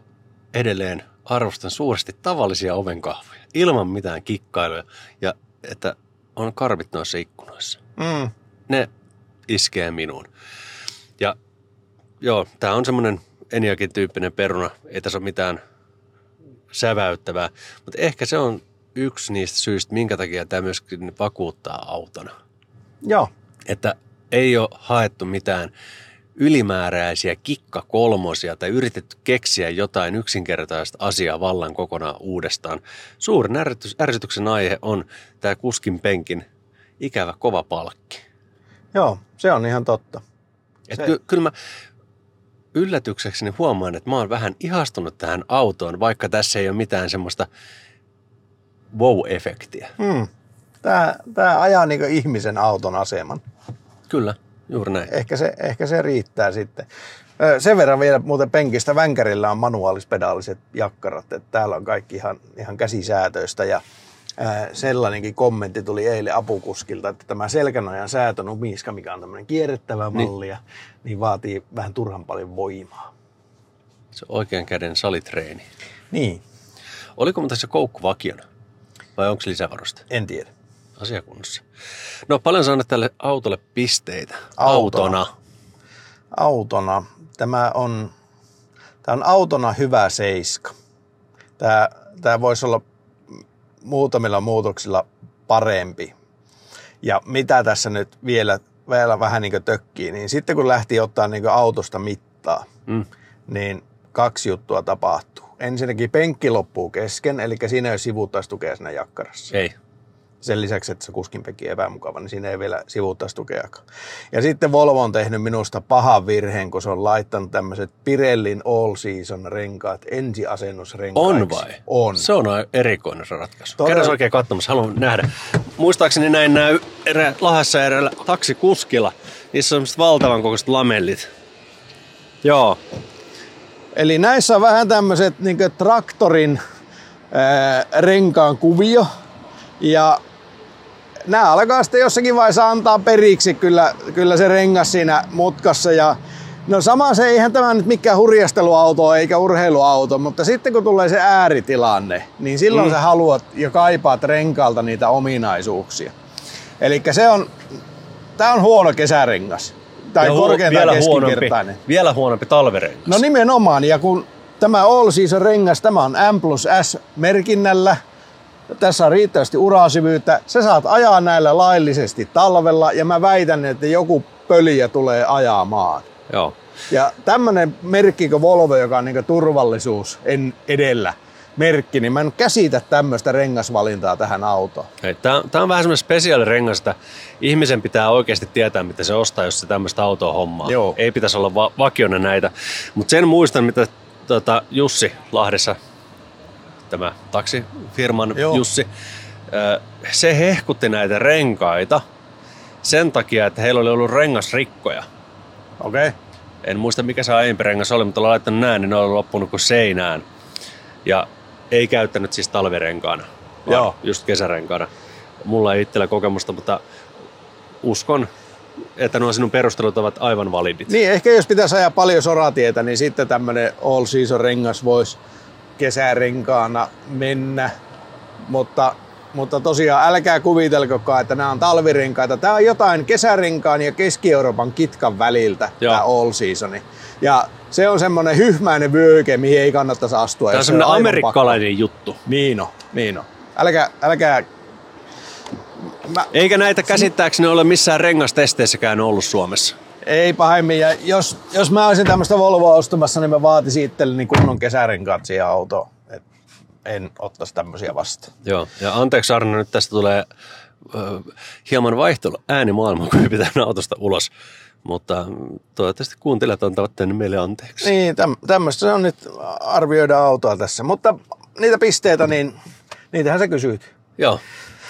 B: edelleen arvostan suuresti tavallisia ovenkahvoja, ilman mitään kikkailuja, ja että on karvit noissa ikkunoissa.
C: Mm.
B: Ne iskee minuun. Ja joo, tämä on semmoinen Eniakin tyyppinen peruna, ei tässä ole mitään säväyttävää, mutta ehkä se on yksi niistä syistä, minkä takia tämä myöskin vakuuttaa autona.
C: Joo,
B: Että ei ole haettu mitään ylimääräisiä kikkakolmosia tai yritetty keksiä jotain yksinkertaista asiaa vallan kokonaan uudestaan. Suurin ärsytyksen aihe on tämä kuskin penkin ikävä kova palkki.
C: Joo, se on ihan totta.
B: Et
C: Se-
B: ky- kyllä mä yllätyksekseni huomaan, että mä oon vähän ihastunut tähän autoon, vaikka tässä ei ole mitään semmoista wow-efektiä.
C: Hmm. Tämä, tämä ajaa niin ihmisen auton aseman.
B: Kyllä, juuri näin.
C: Ehkä se, ehkä se riittää sitten. Sen verran vielä muuten penkistä vänkärillä on manuaalispedaaliset jakkarat, että täällä on kaikki ihan, ihan käsisäätöistä ja sellainenkin kommentti tuli eilen apukuskilta, että tämä selkänojan säätönumiska, mikä on tämmöinen kierrettävä malli, niin. niin vaatii vähän turhan paljon voimaa.
B: Se oikean käden salitreeni.
C: Niin,
B: Oliko mun tässä koukku vakiona? Vai onko se lisävaruste?
C: en tiedä.
B: Asiakunnassa. No paljon saanut tälle autolle pisteitä.
C: Autona.
B: Autona.
C: autona. Tämä on, tämä on autona hyvä seiska. Tämä, tämä voisi olla muutamilla muutoksilla parempi. Ja mitä tässä nyt vielä, vielä vähän niin tökkii, niin sitten kun lähti ottaa niin autosta mittaa,
B: Mm.
C: niin kaksi juttua tapahtuu. Ensinnäkin penkki loppuu kesken, eli siinä ei ole sivuuttaistukea siinä jakkarassa.
B: Ei.
C: Sen lisäksi, että se kuskin penki epämukava, niin siinä ei vielä sivuuttaistukeakaan. Ja sitten Volvo on tehnyt minusta pahan virheen, kun se on laittanut tämmöiset Pirellin All Season renkaat ensiasennusrenkaiksi.
B: On vai?
C: On.
B: Se on erikoinen se ratkaisu.
C: Todella-
B: Kerran oikein katsomassa, haluan nähdä. Muistaakseni näin näy erä, Lahassa eräällä taksikuskilla. Niissä on semmoiset valtavan kokoiset lamellit. Joo,
C: Eli näissä on vähän tämmöiset niin traktorin ää, renkaan kuvio. Ja nämä alkaa sitten jossakin vaiheessa antaa periksi kyllä, kyllä se rengas siinä mutkassa. Ja no sama se, eihän tämä nyt mikään hurjasteluauto eikä urheiluauto, mutta sitten kun tulee se ääritilanne, niin silloin mm. sä haluat ja kaipaat renkaalta niitä ominaisuuksia. Eli se on, tämä on huono kesärengas. Tai
B: Ja
C: korkeintaan
B: vielä huonompi, vielä huonompi talverengas.
C: No nimenomaan, ja kun tämä All Season rengas, tämä on M plus S merkinnällä, tässä on riittävästi urasyvyyttä, sä saat ajaa näillä laillisesti talvella, ja mä väitän, että joku pöliä tulee ajamaan.
B: Joo.
C: Ja tämmönen merkki kuin Volvo, joka on niin turvallisuus en edellä merkki, niin mä en käsitä tämmöistä rengasvalintaa tähän autoon.
B: Tämä on vähän semmoinen spesiaali rengas, että ihmisen pitää oikeasti tietää, mitä se ostaa, jos se tämmöistä autoa hommaa.
C: Joo.
B: Ei pitäisi olla va- vakiona näitä. Mutta sen muistan, mitä tota, Jussi Lahdessa, tämä taksifirman
C: Joo.
B: Jussi, se hehkutti näitä renkaita sen takia, että heillä oli ollut rengasrikkoja.
C: Okei. Okay.
B: En muista mikä se aiempi rengas oli, mutta laittanut näin, niin ne oli loppunut kuin seinään. Ja ei käyttänyt siis talvirenkaana, vaan
C: Joo.
B: just kesärenkaana. Mulla ei itsellä kokemusta, mutta uskon, että nuo sinun perustelut ovat aivan validit.
C: Niin, ehkä jos pitäisi ajaa paljon soratietä, niin sitten tämmöinen All Season rengas voisi kesärenkaana mennä. Mutta, mutta tosiaan älkää kuvitelkokaan, että nämä on talvirenkaita. Tämä on jotain kesärenkaan ja Keski-Euroopan kitkan väliltä,
B: Joo.
C: tämä All Seasoni. Ja se on semmoinen hyhmäinen vyöhyke, mihin ei kannattaisi astua.
B: Tämä on
C: se
B: semmoinen amerikkalainen juttu.
C: pakko. Niin on, niin on. Älkää, älkää... Mä,
B: Eikä näitä käsittääkseni ole missään rengastesteissäkään ollut Suomessa.
C: Ei pahemmin. Ja jos, jos mä olisin tämmöistä Volvoa ostamassa, niin mä vaatisin itselleni kunnon kesärenkaat siihen autoon. Et en ottaisi tämmöisiä vastaan.
B: Joo, ja anteeksi Arno, nyt tästä tulee ö, hieman vaihtelu äänimaailma, kun pitää autosta ulos. Mutta mm, toivottavasti kuuntelijat antavat tänne meille anteeksi.
C: Niin, täm, tämmöistä se on nyt arvioida autoa tässä. Mutta niitä pisteitä, niin niitähän sä kysyit.
B: Joo,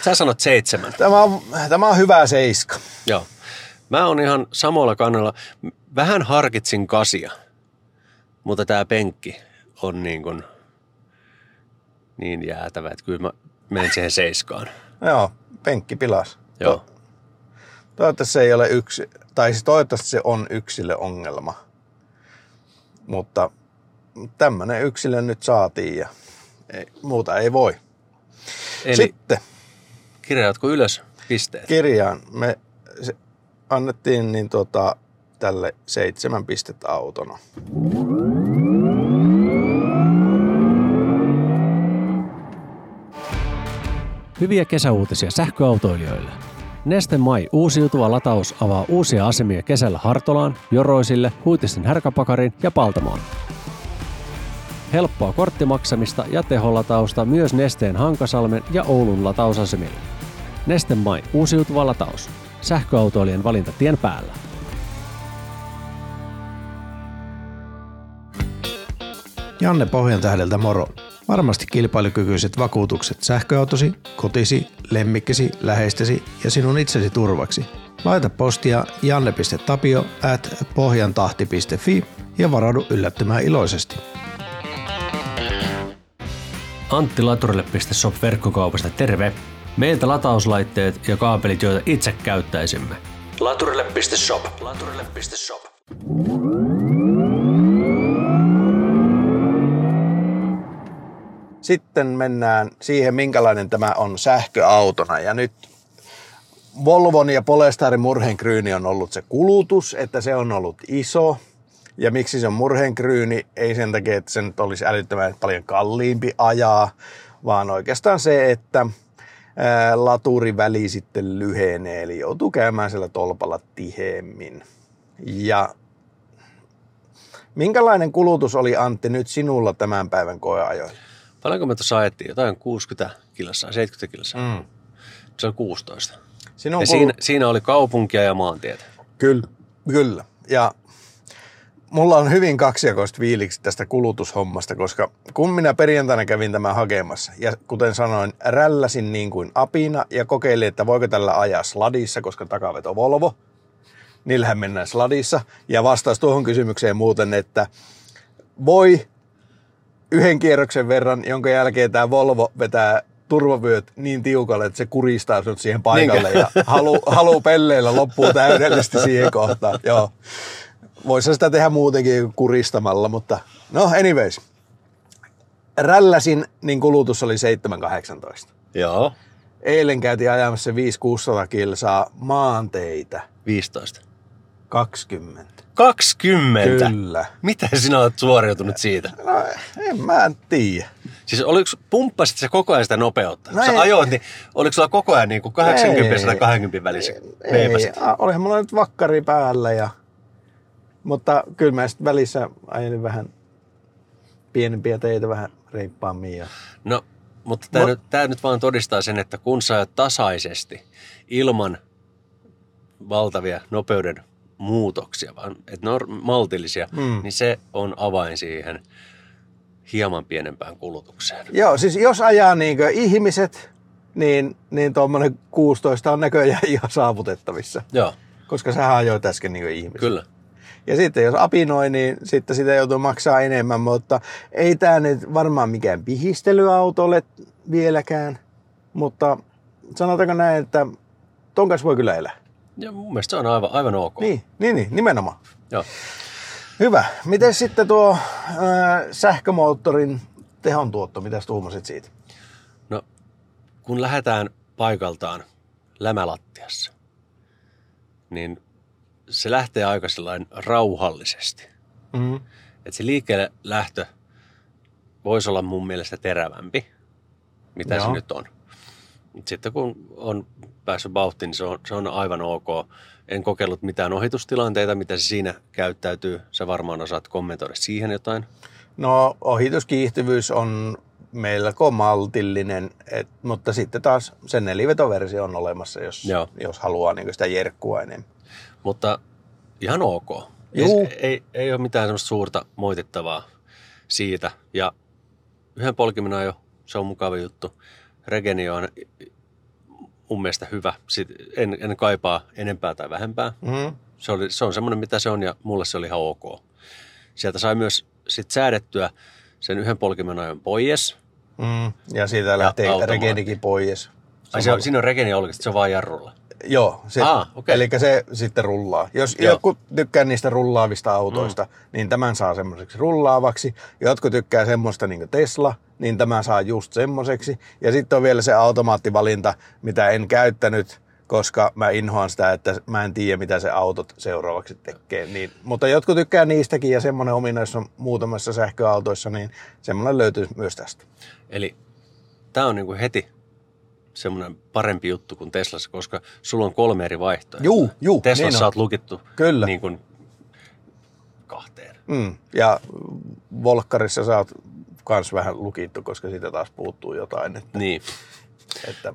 B: sä sanot seitsemän.
C: Tämä on, tämä on hyvä seiska.
B: Joo. Mä oon ihan samalla kannalla. Vähän harkitsin kasia, mutta tämä penkki on niin kuin niin jäätävä, että kyllä mä menen siihen seiskaan.
C: Joo, penkki pilas.
B: Joo.
C: To- toivottavasti se ei ole yksi, tai siis toivottavasti se on yksilö ongelma. Mutta tämmöinen yksilö nyt saatiin ja ei, muuta ei voi.
B: Eli
C: Sitten
B: kirjaatko ylös pisteet?
C: kirjaan me annettiin niin tota, tälle seitsemän pistettä autona.
D: Hyviä kesäuutisia sähköautoilijoille. Neste Mai uusiutuva lataus avaa uusia asemia kesällä Hartolaan, Joroisille, Huitisten härkäpakarin ja Paltamoon. Helppoa korttimaksamista ja teholatausta myös Nesteen Hankasalmen ja Oulun latausasemilla. Neste Mai uusiutuva lataus. Sähköautoilijan valinta tien päällä.
C: Janne Pohjantähdeltä moro. Varmasti kilpailukykyiset vakuutukset sähköautosi, kotisi, lemmikkisi, läheistesi ja sinun itsesi turvaksi. Laita postia janne.tapio at pohjantahti.fi ja varaudu yllättymään iloisesti.
D: Antti Laturille.shop verkkokaupasta terve! Meiltä latauslaitteet ja kaapelit, joita itse käyttäisimme. Laturille.shop. Laturille.shop.
C: Sitten mennään siihen, minkälainen tämä on sähköautona. Ja nyt Volvon ja Polestarin murheenkryyni on ollut se kulutus, että se on ollut iso. Ja miksi se on murheenkryyni? Ei sen takia, että se nyt olisi älyttömän paljon kalliimpi ajaa, vaan oikeastaan se, että ää, laturin väli sitten lyhenee, eli joutuu käymään siellä tolpalla tiheemmin. Ja minkälainen kulutus oli Antti nyt sinulla tämän päivän koeajoilla?
B: Paljonko me tuossa ajettiin? Jotain 60 kilsaa, 70 kilsaa. Mm. Se on 16.
C: Sinun
B: Ja siinä, siinä oli kaupunkia ja maantietä.
C: Kyllä, kyllä. Ja mulla on hyvin kaksijakoista viiliksi tästä kulutushommasta, koska kun minä perjantaina kävin tämän hakemassa, ja kuten sanoin, rälläsin niin kuin apina ja kokeilin, että voiko tällä ajaa sladissa, koska takaveto Volvo. Niillähän mennään sladissa. Ja vastaus tuohon kysymykseen muuten, että voi yhden kierroksen verran, jonka jälkeen tämä Volvo vetää turvavyöt niin tiukalle, että se kuristaa sinut siihen paikalle ja halu, halu pelleillä loppuu täydellisesti siihen kohtaan. Joo. Voisi sitä tehdä muutenkin kuristamalla, mutta no anyways. Rälläsin, niin kulutus oli 7,18.
B: Joo.
C: Eilen käytiin ajamassa 500 kilsaa maanteitä.
B: 15.
C: 20.
B: 20?
C: Kyllä.
B: Miten sinä olet suoriutunut siitä?
C: No, en mä tiedä.
B: Siis oliko, pumppasit se koko ajan sitä nopeutta?
C: No
B: No Sä
C: ei.
B: ajoit, niin oliko sulla koko ajan niin kuin 80
C: Ei.
B: ja 20 välissä
C: Ei, a- olihan mulla nyt vakkari päällä ja... Mutta kyllä mä sitten välissä ajelin vähän pienempiä teitä vähän reippaammin. Ja...
B: No, mutta tämä,
C: Mo-
B: nyt, tämä nyt vaan todistaa sen, että kun sä tasaisesti ilman valtavia nopeuden muutoksia, vaan että ne on maltillisia,
C: mm.
B: niin se on avain siihen hieman pienempään kulutukseen.
C: Joo, siis jos ajaa niin ihmiset, niin, niin tuommoinen 16 on näköjään ihan saavutettavissa.
B: Joo,
C: Koska sä ajoit äsken niin ihmiset.
B: kyllä.
C: Ja sitten jos apinoi, niin sitten sitä joutuu maksaa enemmän, mutta ei tämä nyt varmaan mikään pihistelyautto ole vieläkään. Mutta sanotaanko näin, että ton kanssa voi kyllä elää.
B: Ja mun mielestä se on aivan, aivan ok.
C: Niin, niin, niin nimenomaan.
B: Joo.
C: Hyvä. Miten sitten tuo äh, sähkömoottorin tehon tuotto, mitä tuumasit siitä?
B: No, kun lähdetään paikaltaan lämälattiassa, niin se lähtee aika rauhallisesti.
C: Mm.
B: Että se liikkeelle lähtö voisi olla mun mielestä terävämpi, mitä
C: Joo.
B: se nyt on. Mut sitten kun on päässyt vauhtiin, niin se on, se on aivan ok. En kokeillut mitään ohitustilanteita, mitä se siinä käyttäytyy. Sä varmaan osaat kommentoida siihen jotain.
C: No ohituskiihtyvyys on melko maltillinen, et, mutta sitten taas se nelivetoversio on olemassa, jos,
B: Joo.
C: jos haluaa niin sitä jerkkua enemmän.
B: Mutta ihan ok. Ei,
C: Juu.
B: ei, ei ole mitään semmoista suurta moitittavaa siitä. Ja yhden polkimen ajo, se on mukava juttu. Regenio on mun mielestä hyvä. Sit en, en kaipaa enempää tai vähempää.
C: Mm.
B: Se, oli, se on semmoinen, mitä se on ja mulle se oli ihan ok. Sieltä sai myös sit säädettyä sen yhden polkimen ajon pois
C: Mm, ja siitä lähtee regenikin pois.
B: Ai se on, siinä on regeni oikeasti, se on vaan jarrulla.
C: Joo, se,
B: Aa, okei.
C: eli se sitten rullaa. Jos
B: Joo.
C: jotkut tykkää niistä rullaavista autoista, mm. niin tämän saa semmoiseksi rullaavaksi. Jotkut tykkää semmoista niin kuin Tesla, niin tämä saa just semmoiseksi. Ja sitten on vielä se automaattivalinta, mitä en käyttänyt, koska mä inhoan sitä, että mä en tiedä, mitä se autot seuraavaksi tekee. Niin, mutta jotkut tykkää niistäkin ja semmoinen ominaisuus on muutamassa sähköautoissa, niin semmoinen löytyy myös tästä.
B: Eli tämä on niinku heti semmoinen parempi juttu kuin Teslassa, koska sulla on kolme eri vaihtoehtoa.
C: Juu, juu,
B: Teslassa
C: niin
B: oot lukittu
C: Kyllä.
B: niin kuin kahteen.
C: Mm. Ja Volkkarissa sä oot kans vähän lukittu, koska siitä taas puuttuu jotain. Että,
B: Niin.
C: että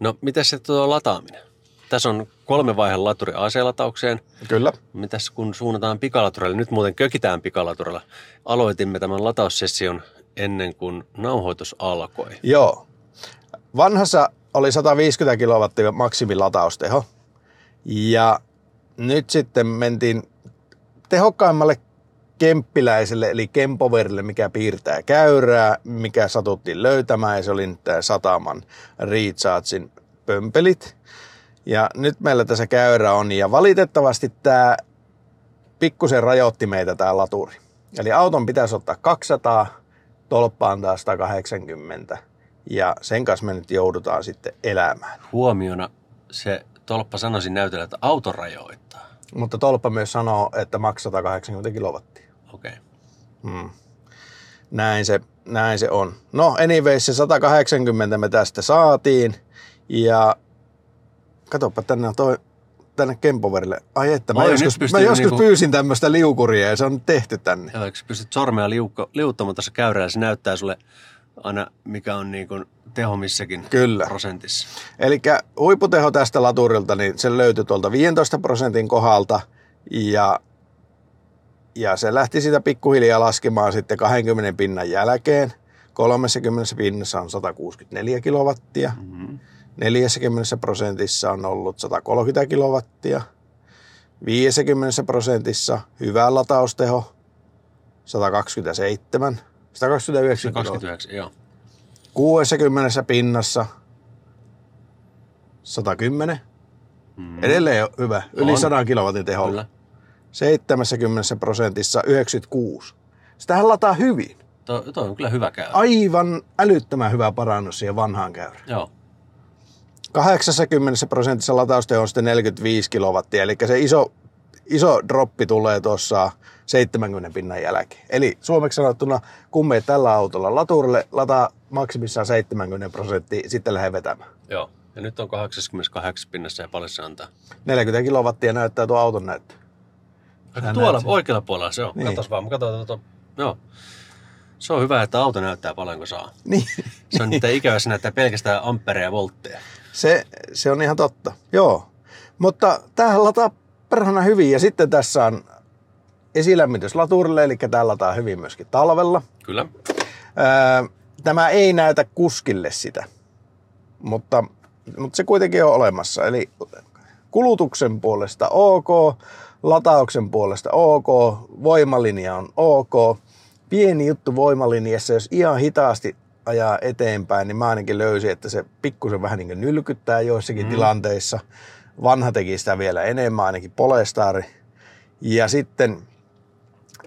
B: No, mitä se tuo lataaminen? Tässä on kolme vaihe laturi AC-lataukseen.
C: kyllä.
B: Mitäs kun suunnataan pikalaturille? Nyt muuten kökitään pikalaturilla. Aloitimme tämän lataussession ennen kuin nauhoitus alkoi.
C: Joo. Vanhassa oli 150 kilowattia maksimilatausteko. Ja nyt sitten mentiin tehokkaimmalle kemppiläiselle, eli Kempoverille, mikä piirtää käyrää, mikä satuttiin löytämään, ja se oli tämä Sataman Rechargein pömpelit. Ja nyt meillä tässä käyrä on, ja valitettavasti tämä pikkusen rajoitti meitä tämä laturi. Eli auton pitäisi ottaa 200, tolppaan taas 180, ja sen kanssa me nyt joudutaan sitten elämään.
B: Huomiona se tolppa sanoisin näytellä, että auto rajoittaa.
C: Mutta tolppa myös sanoo, että maksaa 180 kilowattia.
B: Okei. Okay.
C: Hmm. Näin se, näin se on. No anyways, se 180 me tästä saatiin. Ja katoppa tänne toi, tänne Kempoverille. Ai että, mä
B: Oi,
C: joskus, mä joskus
B: niinku-
C: pyysin tämmöistä liukuria ja se on tehty tänne.
B: Joo, eikö pystyt sormea liukko, liuuttamaan tuossa käyrällä, se näyttää sulle aina, mikä on niin kuin teho missäkin
C: Kyllä.
B: prosentissa.
C: Eli huipputeho tästä laturilta, niin se löytyi tuolta 15 prosentin kohdalta ja, ja se lähti sitä pikkuhiljaa laskemaan sitten 20 pinnan jälkeen. 30 pinnassa on 164 kilowattia,
B: Mm-hmm.
C: 40 prosentissa on ollut 130 kilowattia, 50 prosentissa hyvä latausteho 127, 129 kilowattia.
B: 29, joo.
C: 60 pinnassa 110.
B: Mm-hmm.
C: Edelleen hyvä, yli
B: On.
C: 100 kilowatin teholla.
B: Kyllä.
C: 70 prosentissa 96. Sitähän lataa hyvin.
B: Tuo, tuo on kyllä hyvä käyrä.
C: Aivan älyttömän hyvä parannus siihen vanhaan käyrään.
B: Joo.
C: 80 prosentissa latausteho on sitten 45 kilowattia, eli se iso, iso droppi tulee tuossa 70 pinnan jälkeen. Eli suomeksi sanottuna, kun meet tällä autolla laturille, lataa maksimissaan 70 prosenttia, sitten lähde vetämään.
B: Joo. Ja nyt on 88 pinnassa ja paljon se antaa.
C: 40 kilowattia näyttää tuo auton näyttö. Sä
B: Tuolla oikealla puolella se on.
C: Niin.
B: Katos vaan, mä katson tuota. Joo. Se on hyvä, että auto näyttää paljonko saa.
C: Niin,
B: Se on niitä ikävä, se näyttää pelkästään ampereja ja voltteja.
C: se, se on ihan totta. Joo. Mutta tämähän lataa perhana hyvin ja sitten tässä on esilämmitys laturille, eli tämä lataa hyvin myöskin talvella.
B: Kyllä.
C: Ää, Tämä ei näytä kuskille sitä, mutta, mutta se kuitenkin on olemassa. Eli kulutuksen puolesta ok, latauksen puolesta ok, voimalinja on ok. Pieni juttu voimalinjassa, jos ihan hitaasti ajaa eteenpäin, niin mä ainakin löysin, että se pikkusen vähän niin kuin nylkyttää joissakin mm. tilanteissa. Vanha teki sitä vielä enemmän, ainakin Polestari. Ja sitten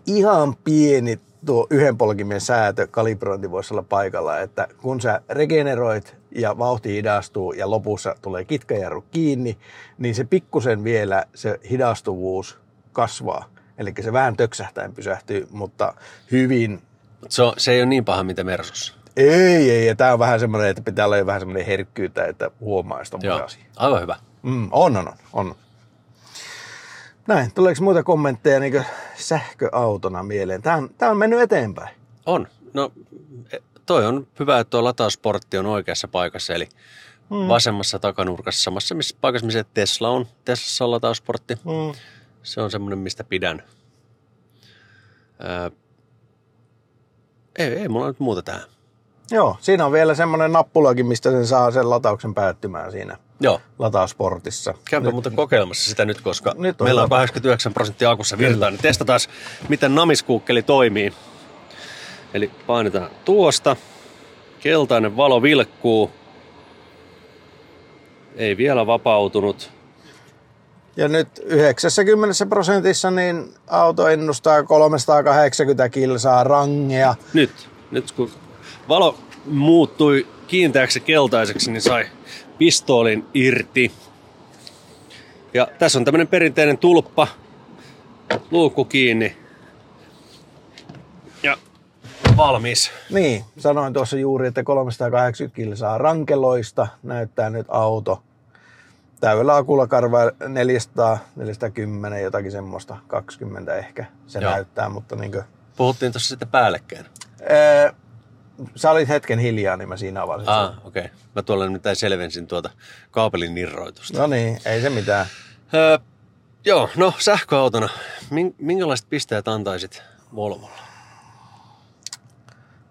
C: ihan pieni tuo yhden polkimen säätö, kalibrointi voisi olla paikalla, että kun sä regeneroit ja vauhti hidastuu ja lopussa tulee kitkajarru kiinni, niin se pikkusen vielä se hidastuvuus kasvaa. Eli se vähän töksähtäen pysähtyy, mutta hyvin
B: Se, on, se ei ole niin paha, mitä Mersussa.
C: ei, ei, ja tämä on vähän semmoinen, että pitää olla jo vähän semmoinen herkkyyttä, että huomaa sitä
B: Joo. Aivan hyvä.
C: Mm, on, on, on, on. Näin, tuleeko muita kommentteja niin sähköautona mieleen? Tämä on, tämä on mennyt eteenpäin.
B: On. No, e- toi on hyvä, että tuo latausportti on oikeassa paikassa, eli mm. vasemmassa takanurkassa, samassa missä paikassa, missä Tesla on. Teslassa on latausportti.
C: Mm.
B: Se on semmoinen, mistä pidän. Ää, ei, ei mulla nyt muuta tähän.
C: Joo, siinä on vielä semmoinen nappulakin, mistä sen saa sen latauksen päättymään siinä
B: Joo,
C: latausportissa.
B: käypä muuten kokeilemassa sitä nyt, koska
C: Nyt on
B: meillä on
C: hyvä.
B: 89 prosenttia akussa virtaa, niin testataan, miten namiskuukkeli toimii. Eli painetaan tuosta. Keltainen valo vilkkuu. Ei vielä vapautunut.
C: Ja nyt 90 prosentissa niin auto ennustaa 380 kilsaa rangea.
B: Nyt, nyt kun valo muuttui kiinteäksi keltaiseksi, niin sai pistoolin irti. Ja tässä on tämmöinen perinteinen tulppa, luukku kiinni ja valmis.
C: Niin, sanoin tuossa juuri, että 380 kilsaa rankeloista näyttää nyt auto. Täydellä akulla karvaa 400, 410, jotakin semmoista, 20 ehkä se
B: Joo.
C: näyttää, mutta niin kuin,
B: Puhuttiin tuossa sitten päällekkäin.
C: ää, sä olit hetken hiljaa, niin mä siinä avasin.
B: Ah, okei. Okay. Mä tuolla nimittäin selvensin tuota kaapelin irroitusta.
C: No niin, ei se mitään.
B: Öö, joo, no sähköautona. Min- minkälaiset pisteet antaisit Volvolle?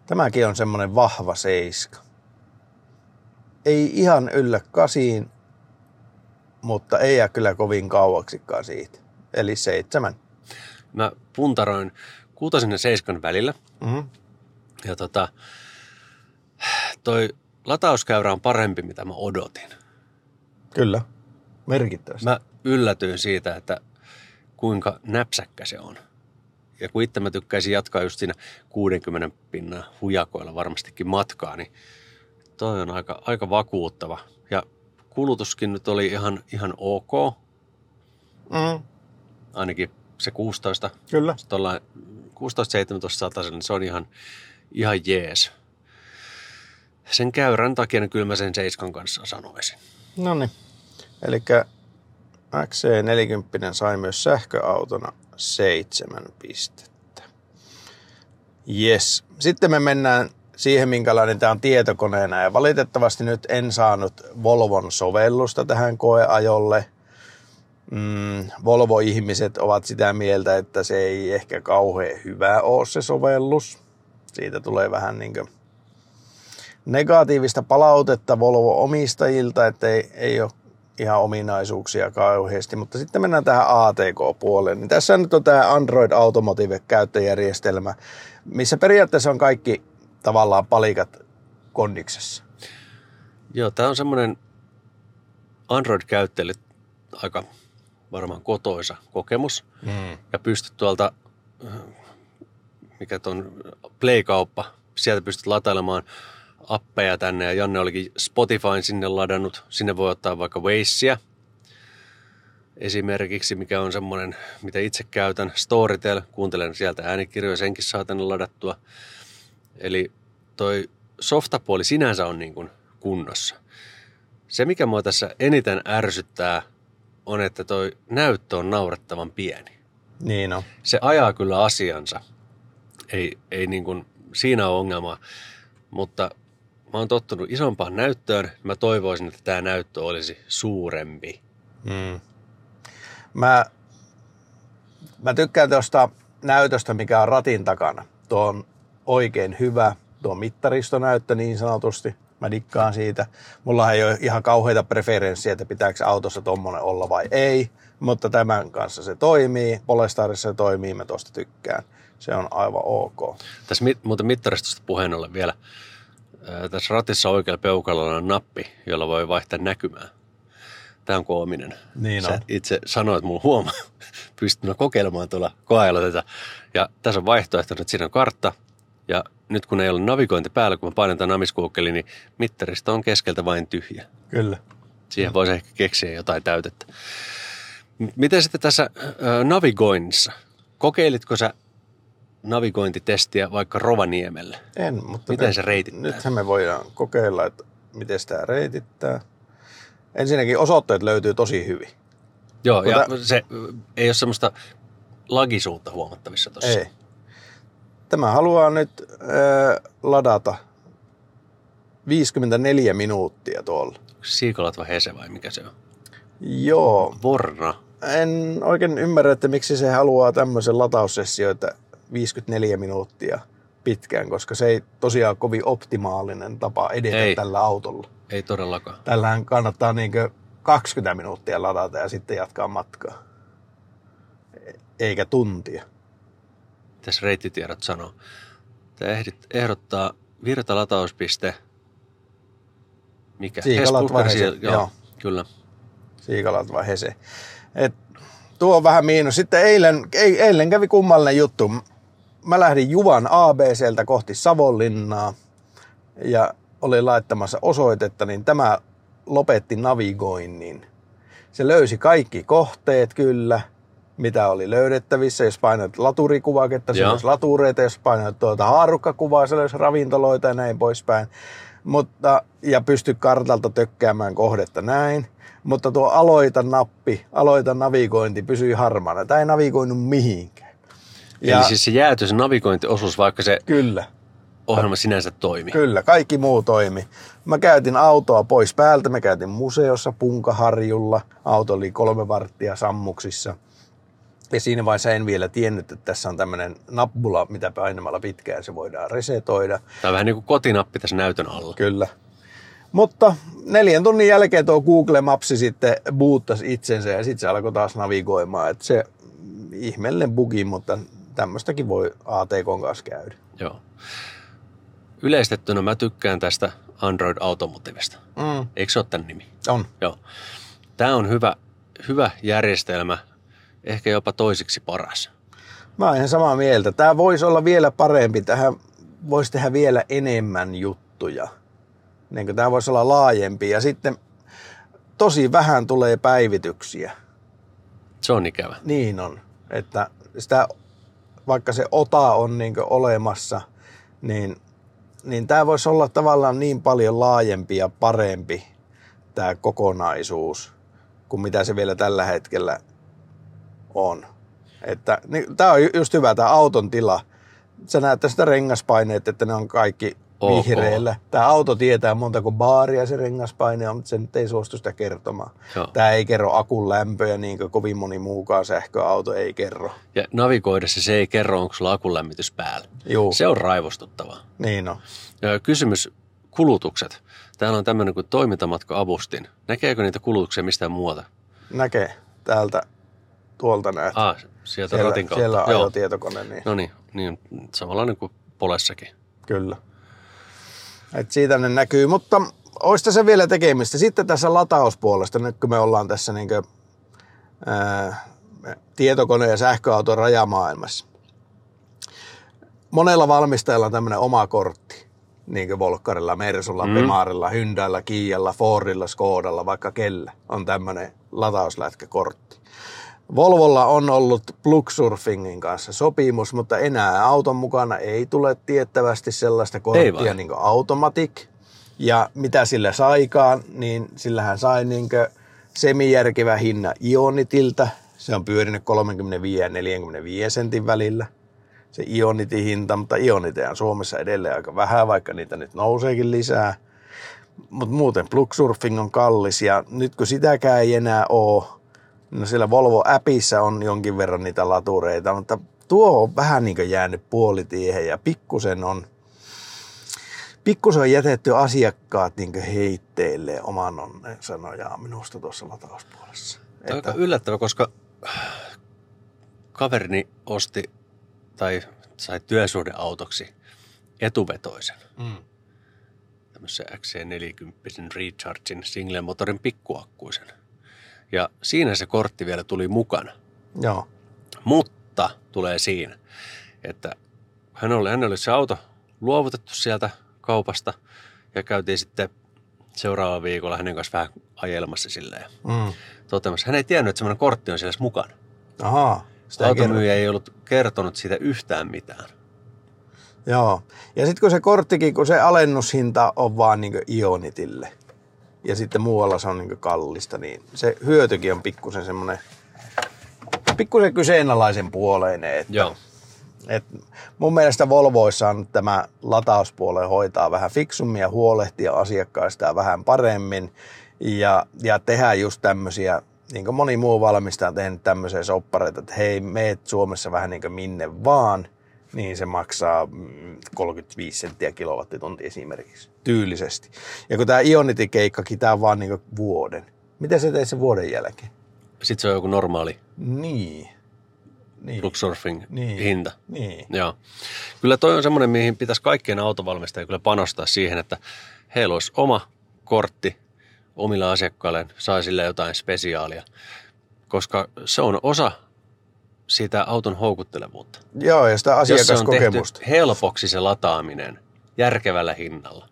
C: Tämäkin on semmoinen vahva seiska. Ei ihan yllä kasiin, mutta ei jää kyllä kovin kauaksikaan siitä. Eli seitsemän.
B: Mä puntaroin kuutosen ja seiskan välillä.
C: Mm-hmm.
B: Ja tota, toi latauskäyrä on parempi, mitä mä odotin.
C: Kyllä, merkittävästi.
B: Mä yllätyin siitä, että kuinka näpsäkkä se on. Ja kun itse mä tykkäisin jatkaa just siinä 60 pinnan hujakoilla varmastikin matkaa, niin toi on aika, aika vakuuttava. Ja kulutuskin nyt oli ihan, ihan ok,
C: Mm,
B: ainakin se 16,
C: kyllä.
B: tuolla 16-17 satasella, niin se on ihan, ihan jees. Sen käyrän takia niin kyllä mä sen seiskan kanssa sanoisin.
C: No niin. Eli XC40 sai myös sähköautona seitsemän pistettä. Yes. Sitten me mennään siihen, minkälainen tämä on tietokoneena. Ja valitettavasti nyt en saanut Volvon sovellusta tähän koeajolle. Mm, Volvo-ihmiset ovat sitä mieltä, että se ei ehkä kauhean hyvä ole se sovellus. Siitä tulee vähän niin kuin negatiivista palautetta Volvo-omistajilta, että ei, ei ole ihan ominaisuuksia kauheasti. Mutta sitten mennään tähän ATK-puoleen. Niin tässä nyt on tämä Android Automotive-käyttöjärjestelmä, missä periaatteessa on kaikki tavallaan palikat kondiksessa.
B: Joo, tämä on semmoinen Android-käyttäjille aika varmaan kotoisa kokemus.
C: Mm.
B: Ja pystyt tuolta, mikä ton Play-kauppa, sieltä pystyt latailemaan appeja tänne. Ja Janne olikin Spotifyn sinne ladannut. Sinne voi ottaa vaikka Wacea esimerkiksi, mikä on semmoinen, mitä itse käytän. Storytel, kuuntelen sieltä äänikirjoja, senkin saa tänne ladattua. Eli toi softapuoli sinänsä on niin kuin kunnossa. Se, mikä mua tässä eniten ärsyttää, on, että toi näyttö on naurettavan pieni.
C: Niin on.
B: Se ajaa kyllä asiansa. Ei, ei niin kuin, siinä ole ongelmaa. Mutta mä oon tottunut isompaan näyttöön. Mä toivoisin, että tämä näyttö olisi suurempi.
C: Mm. Mä, mä tykkään tuosta näytöstä, mikä on ratin takana. Tuo on oikein hyvä, tuo mittaristonäyttö niin sanotusti. Mä dikkaan siitä. Mulla ei ole ihan kauheita preferenssiä, että pitääkö autossa tommonen olla vai ei. Mutta tämän kanssa se toimii. Polestarissa se toimii, mä tosta tykkään. Se on aivan ok.
B: Tässä mit, muuten mittaristosta puheen ollen vielä. Tässä ratissa oikealla peukalolla on nappi, jolla voi vaihtaa näkymää. Tämä on koominen.
C: Niin
B: Sä
C: on.
B: itse sanoit mulle huomaa, pystyn kokeilemaan tuolla koeajalla tätä. Ja tässä on vaihtoehto, että siinä on kartta. Ja nyt kun ei ole navigointi päällä, kun mä painan tämän niin mittarista on keskeltä vain tyhjä.
C: Kyllä.
B: Siihen voisi ehkä keksiä jotain täytettä. Miten sitten tässä navigoinnissa? Kokeilitko sä navigointitestiä vaikka Rovaniemellä?
C: En, mutta
B: Miten
C: nyt-
B: se reitittää?
C: Nythän me voidaan kokeilla, että miten sitä reitittää. Ensinnäkin osoitteet löytyy tosi hyvin.
B: Joo, ja
C: Mutta-
B: se ei ole semmoista lagisuutta huomattavissa tuossa.
C: Ei. Tämä haluaa nyt äh, ladata 54 minuuttia tuolla.
B: Siikolat vai Hese vai mikä se on?
C: Joo,
B: Vorna.
C: en oikein ymmärrä, että miksi se haluaa tämmöisen lataussessioita 54 minuuttia pitkään, koska se ei tosiaan kovin optimaalinen tapa edetä
B: Ei.
C: tällä autolla.
B: Ei todellakaan.
C: Tällähän kannattaa niinkö 20 minuuttia ladata ja sitten jatkaa matkaa. Eikä tuntia.
B: Tässä reittitiedot sanoo. Tämä ehdit- ehdottaa virtalatauspiste. Mikä?
C: Siikalat vai Hese?
B: Joo,
C: Joo.
B: kyllä.
C: Siikalat vai Hese. Et, tuo on vähän miinus. Sitten eilen, ei, eilen kävi kummallinen juttu. Mä lähdin Juvan ABCltä kohti Savonlinnaa ja olin laittamassa osoitetta, niin tämä lopetti navigoinnin. Se löysi kaikki kohteet kyllä, mitä oli löydettävissä. Jos painat laturikuvaketta, se löysi latureita. Jos painat tuota haarukkakuvaa, se löysi ravintoloita ja näin poispäin. Mutta, ja pysty kartalta tökkäämään kohdetta näin. Mutta tuo aloita nappi, aloita navigointi pysyi harmaana. Tämä ei navigoinut mihinkään.
B: Eli siis se jääty se navigointiosuus, vaikka se
C: Kyllä.
B: ohjelma sinänsä toimi.
C: Kyllä, kaikki muu toimi. Mä käytin autoa pois päältä, mä käytin museossa Punkaharjulla. Auto oli kolme varttia sammuksissa. Ja siinä vaiheessa en vielä tiennyt, että tässä on tämmöinen nappula, mitä painamalla pitkään se voidaan resetoida.
B: Tämä on vähän niin kuin kotinappi tässä näytön alla.
C: Kyllä. Mutta neljän tunnin jälkeen tuo Google Maps sitten boottasi itsensä ja sitten se alkoi taas navigoimaan. Että se ihmeellinen bugi, mutta tämmöistäkin voi ATK kanssa käydä.
B: Joo. Yleistettynä mä tykkään tästä Android Automotivesta.
C: Mm,
B: Eikö se ole tämän nimi?
C: on.
B: Joo. Tämä on hyvä, hyvä järjestelmä, ehkä jopa toisiksi paras.
C: Mä oon ihan samaa mieltä. Tämä voisi olla vielä parempi. Tähän voisi tehdä vielä enemmän juttuja. Niin tämä voisi olla laajempi. Ja sitten tosi vähän tulee päivityksiä.
B: Se on ikävä.
C: Niin on. Että sitä, vaikka se ota on niin olemassa, niin, niin tämä voisi olla tavallaan niin paljon laajempi ja parempi tämä kokonaisuus kuin mitä se vielä tällä hetkellä on. Että niin, tämä on ju- just hyvä, tämä auton tila. Sä näet tästä rengaspaineet, että ne on kaikki
B: Ok.
C: vihreillä. Tämä auto tietää montako baaria se rengaspaine on, mutta se nyt ei suostu sitä kertomaan.
B: Joo.
C: Tämä ei kerro akun lämpöä niin kuin kovin moni muukaan sähköauto ei kerro.
B: Ja navigoidessa se ei kerro, onko sulla akun lämmitys päällä.
C: Juu,
B: Se on raivostuttavaa.
C: niin on.
B: Ja kysymys, kulutukset. Täällä on tämmöinen kuin toimintamatka-avustin. Näkeekö niitä kulutuksia mistään muualta?
C: Näkee täältä, tuolta näet.
B: Ah, sieltä
C: siellä,
B: ratin kautta.
C: siellä on
B: Joo.
C: ajotietokone, niin
B: No niin, niin samanlainen kuin Polessakin.
C: kyllä. Et siitä ne näkyy, mutta olisi tässä vielä tekemistä. Sitten tässä latauspuolesta, nyt kun me ollaan tässä niin kuin, ää, tietokone- ja sähköauton rajamaailmassa. Monella valmistajalla on tämmöinen oma kortti, niin kuin Volkkarilla, Mersulla, mm. Pemarilla, Hyndällä, Kiijalla, Fordilla, Skodalla, vaikka kellä on tämmöinen latauslätkäkortti. Volvolla on ollut Plugsurfingin kanssa sopimus, mutta enää auton mukana ei tule tiettävästi sellaista korttia niin kuin Automatic. Ja mitä sillä saikaan, niin sillähän sai niin semijärkevä hinna Ionitilta. Se on pyörinyt 35 ja 45 sentin välillä se Ionitin hinta, mutta Ioniteja on Suomessa edelleen aika vähän, vaikka niitä nyt nouseekin lisää. Mutta muuten Plugsurfing on kallis ja nyt kun sitäkään ei enää ole, no siellä Volvo-appissa on jonkin verran niitä latureita, mutta tuo on vähän niin kuin jäänyt puolitiehen ja pikkusen on, pikkusen on jätetty asiakkaat niin heitteille oman onnensa nojaa minusta tuossa latauspuolessa.
B: Tämä on aika yllättävä, koska kaverini osti tai sai työsuhdeautoksi etuvetoisen.
C: Mm.
B: Tämmöisen XC40 Rechargin single motorin pikkuakkuisen. Ja siinä se kortti vielä tuli mukana.
C: Joo,
B: Mutta tulee siinä, että hän oli, hän oli se auto luovutettu sieltä kaupasta ja käytiin sitten seuraavalla viikolla hänen kanssa vähän ajelmassa silleen.
C: mm.
B: Hän ei tiennyt, että semmoinen kortti on siellä mukana.
C: ahaa. Sitä ei.
B: Automyyjä ei ollut kertonut siitä yhtään mitään.
C: Joo. Ja sitten kun se korttikin, kun se alennushinta on vaan niin Ionitille ja sitten muualla se on niin kallista, niin se hyötykin on pikkusen semmoinen, pikkusen kyseenalaisen puoleinen. Että,
B: Joo.
C: et mun mielestä Volvoissa on tämä latauspuole hoitaa vähän fiksummin ja huolehtia asiakkaista vähän paremmin ja, ja tehdä just tämmöisiä, niin kuin moni muu valmistaja on tehnyt tämmöisiä soppareita, että hei, meet Suomessa vähän niin kuin minne vaan, niin se maksaa mm, 35 senttiä kilowattitunti esimerkiksi, tyylisesti. Ja kun tämä Ionity-keikkakin, tämä on vaan niin vuoden. Mitä se teit sen vuoden jälkeen?
B: Sitten se on joku normaali
C: Niin. Niin.
B: Luxsurfing
C: Niin.
B: hinta.
C: Niin.
B: Joo. Kyllä toi on semmoinen, mihin pitäisi kaikkien autovalmistajien kyllä panostaa siihen, että heillä olisi oma kortti omille asiakkaille, saa sille jotain spesiaalia, koska se on osa sitä auton houkuttelevuutta.
C: Joo, ja sitä
B: Jos se on
C: asiakaskokemusta.
B: tehty helpoksi se lataaminen järkevällä hinnalla,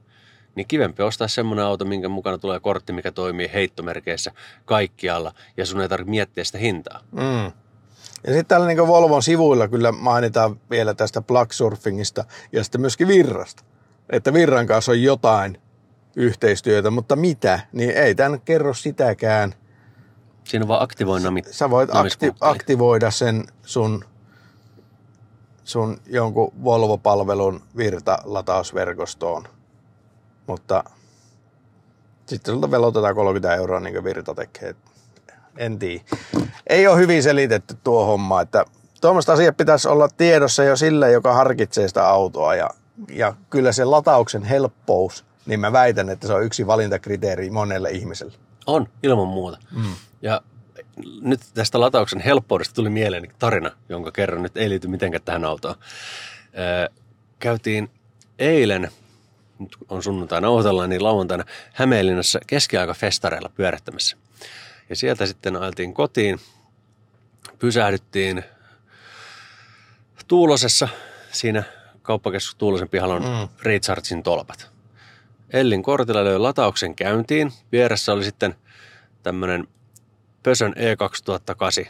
B: niin kivempi ostaa semmoinen auto, minkä mukana tulee kortti, mikä toimii heittomerkeissä kaikkialla, ja sun ei tarvitse miettiä sitä hintaa.
C: Mm. Ja sitten täällä niin Volvon sivuilla kyllä mainitaan vielä tästä plug surfingista ja sitten myöskin virrasta. Että virran kanssa on jotain yhteistyötä, mutta mitä, niin ei tämän kerro sitäkään.
B: Siinä on vaan aktivoin nami.
C: Sä voit akti- aktivoida sen sun, sun jonkun Volvo-palvelun virta-latausverkostoon. Mutta sitten sulta velotetaan 30 euroa niin kuin virta tekee. En tiedä. Ei ole hyvin selitetty tuo homma, että tuommoista asiat pitäisi olla tiedossa jo sille, joka harkitsee sitä autoa. Ja, ja kyllä se latauksen helppous, niin mä väitän, että se on yksi valintakriteeri monelle ihmiselle.
B: On, ilman muuta. Mm. Ja nyt tästä latauksen helppoudesta tuli mieleen tarina, jonka kerron nyt ei liity mitenkään tähän autoon. Öö, käytiin eilen, nyt on sunnuntaina autolla, niin lauantaina Hämeenlinnassa keskiaikafestareilla pyörähtämässä. Ja sieltä sitten ajeltiin kotiin, pysähdyttiin Tuulosessa, siinä kauppakeskus Tuulosen pihalla on mm. Richardsin tolpat. Ellin kortilla löi latauksen käyntiin. Vieressä oli sitten tämmöinen Pösön E2008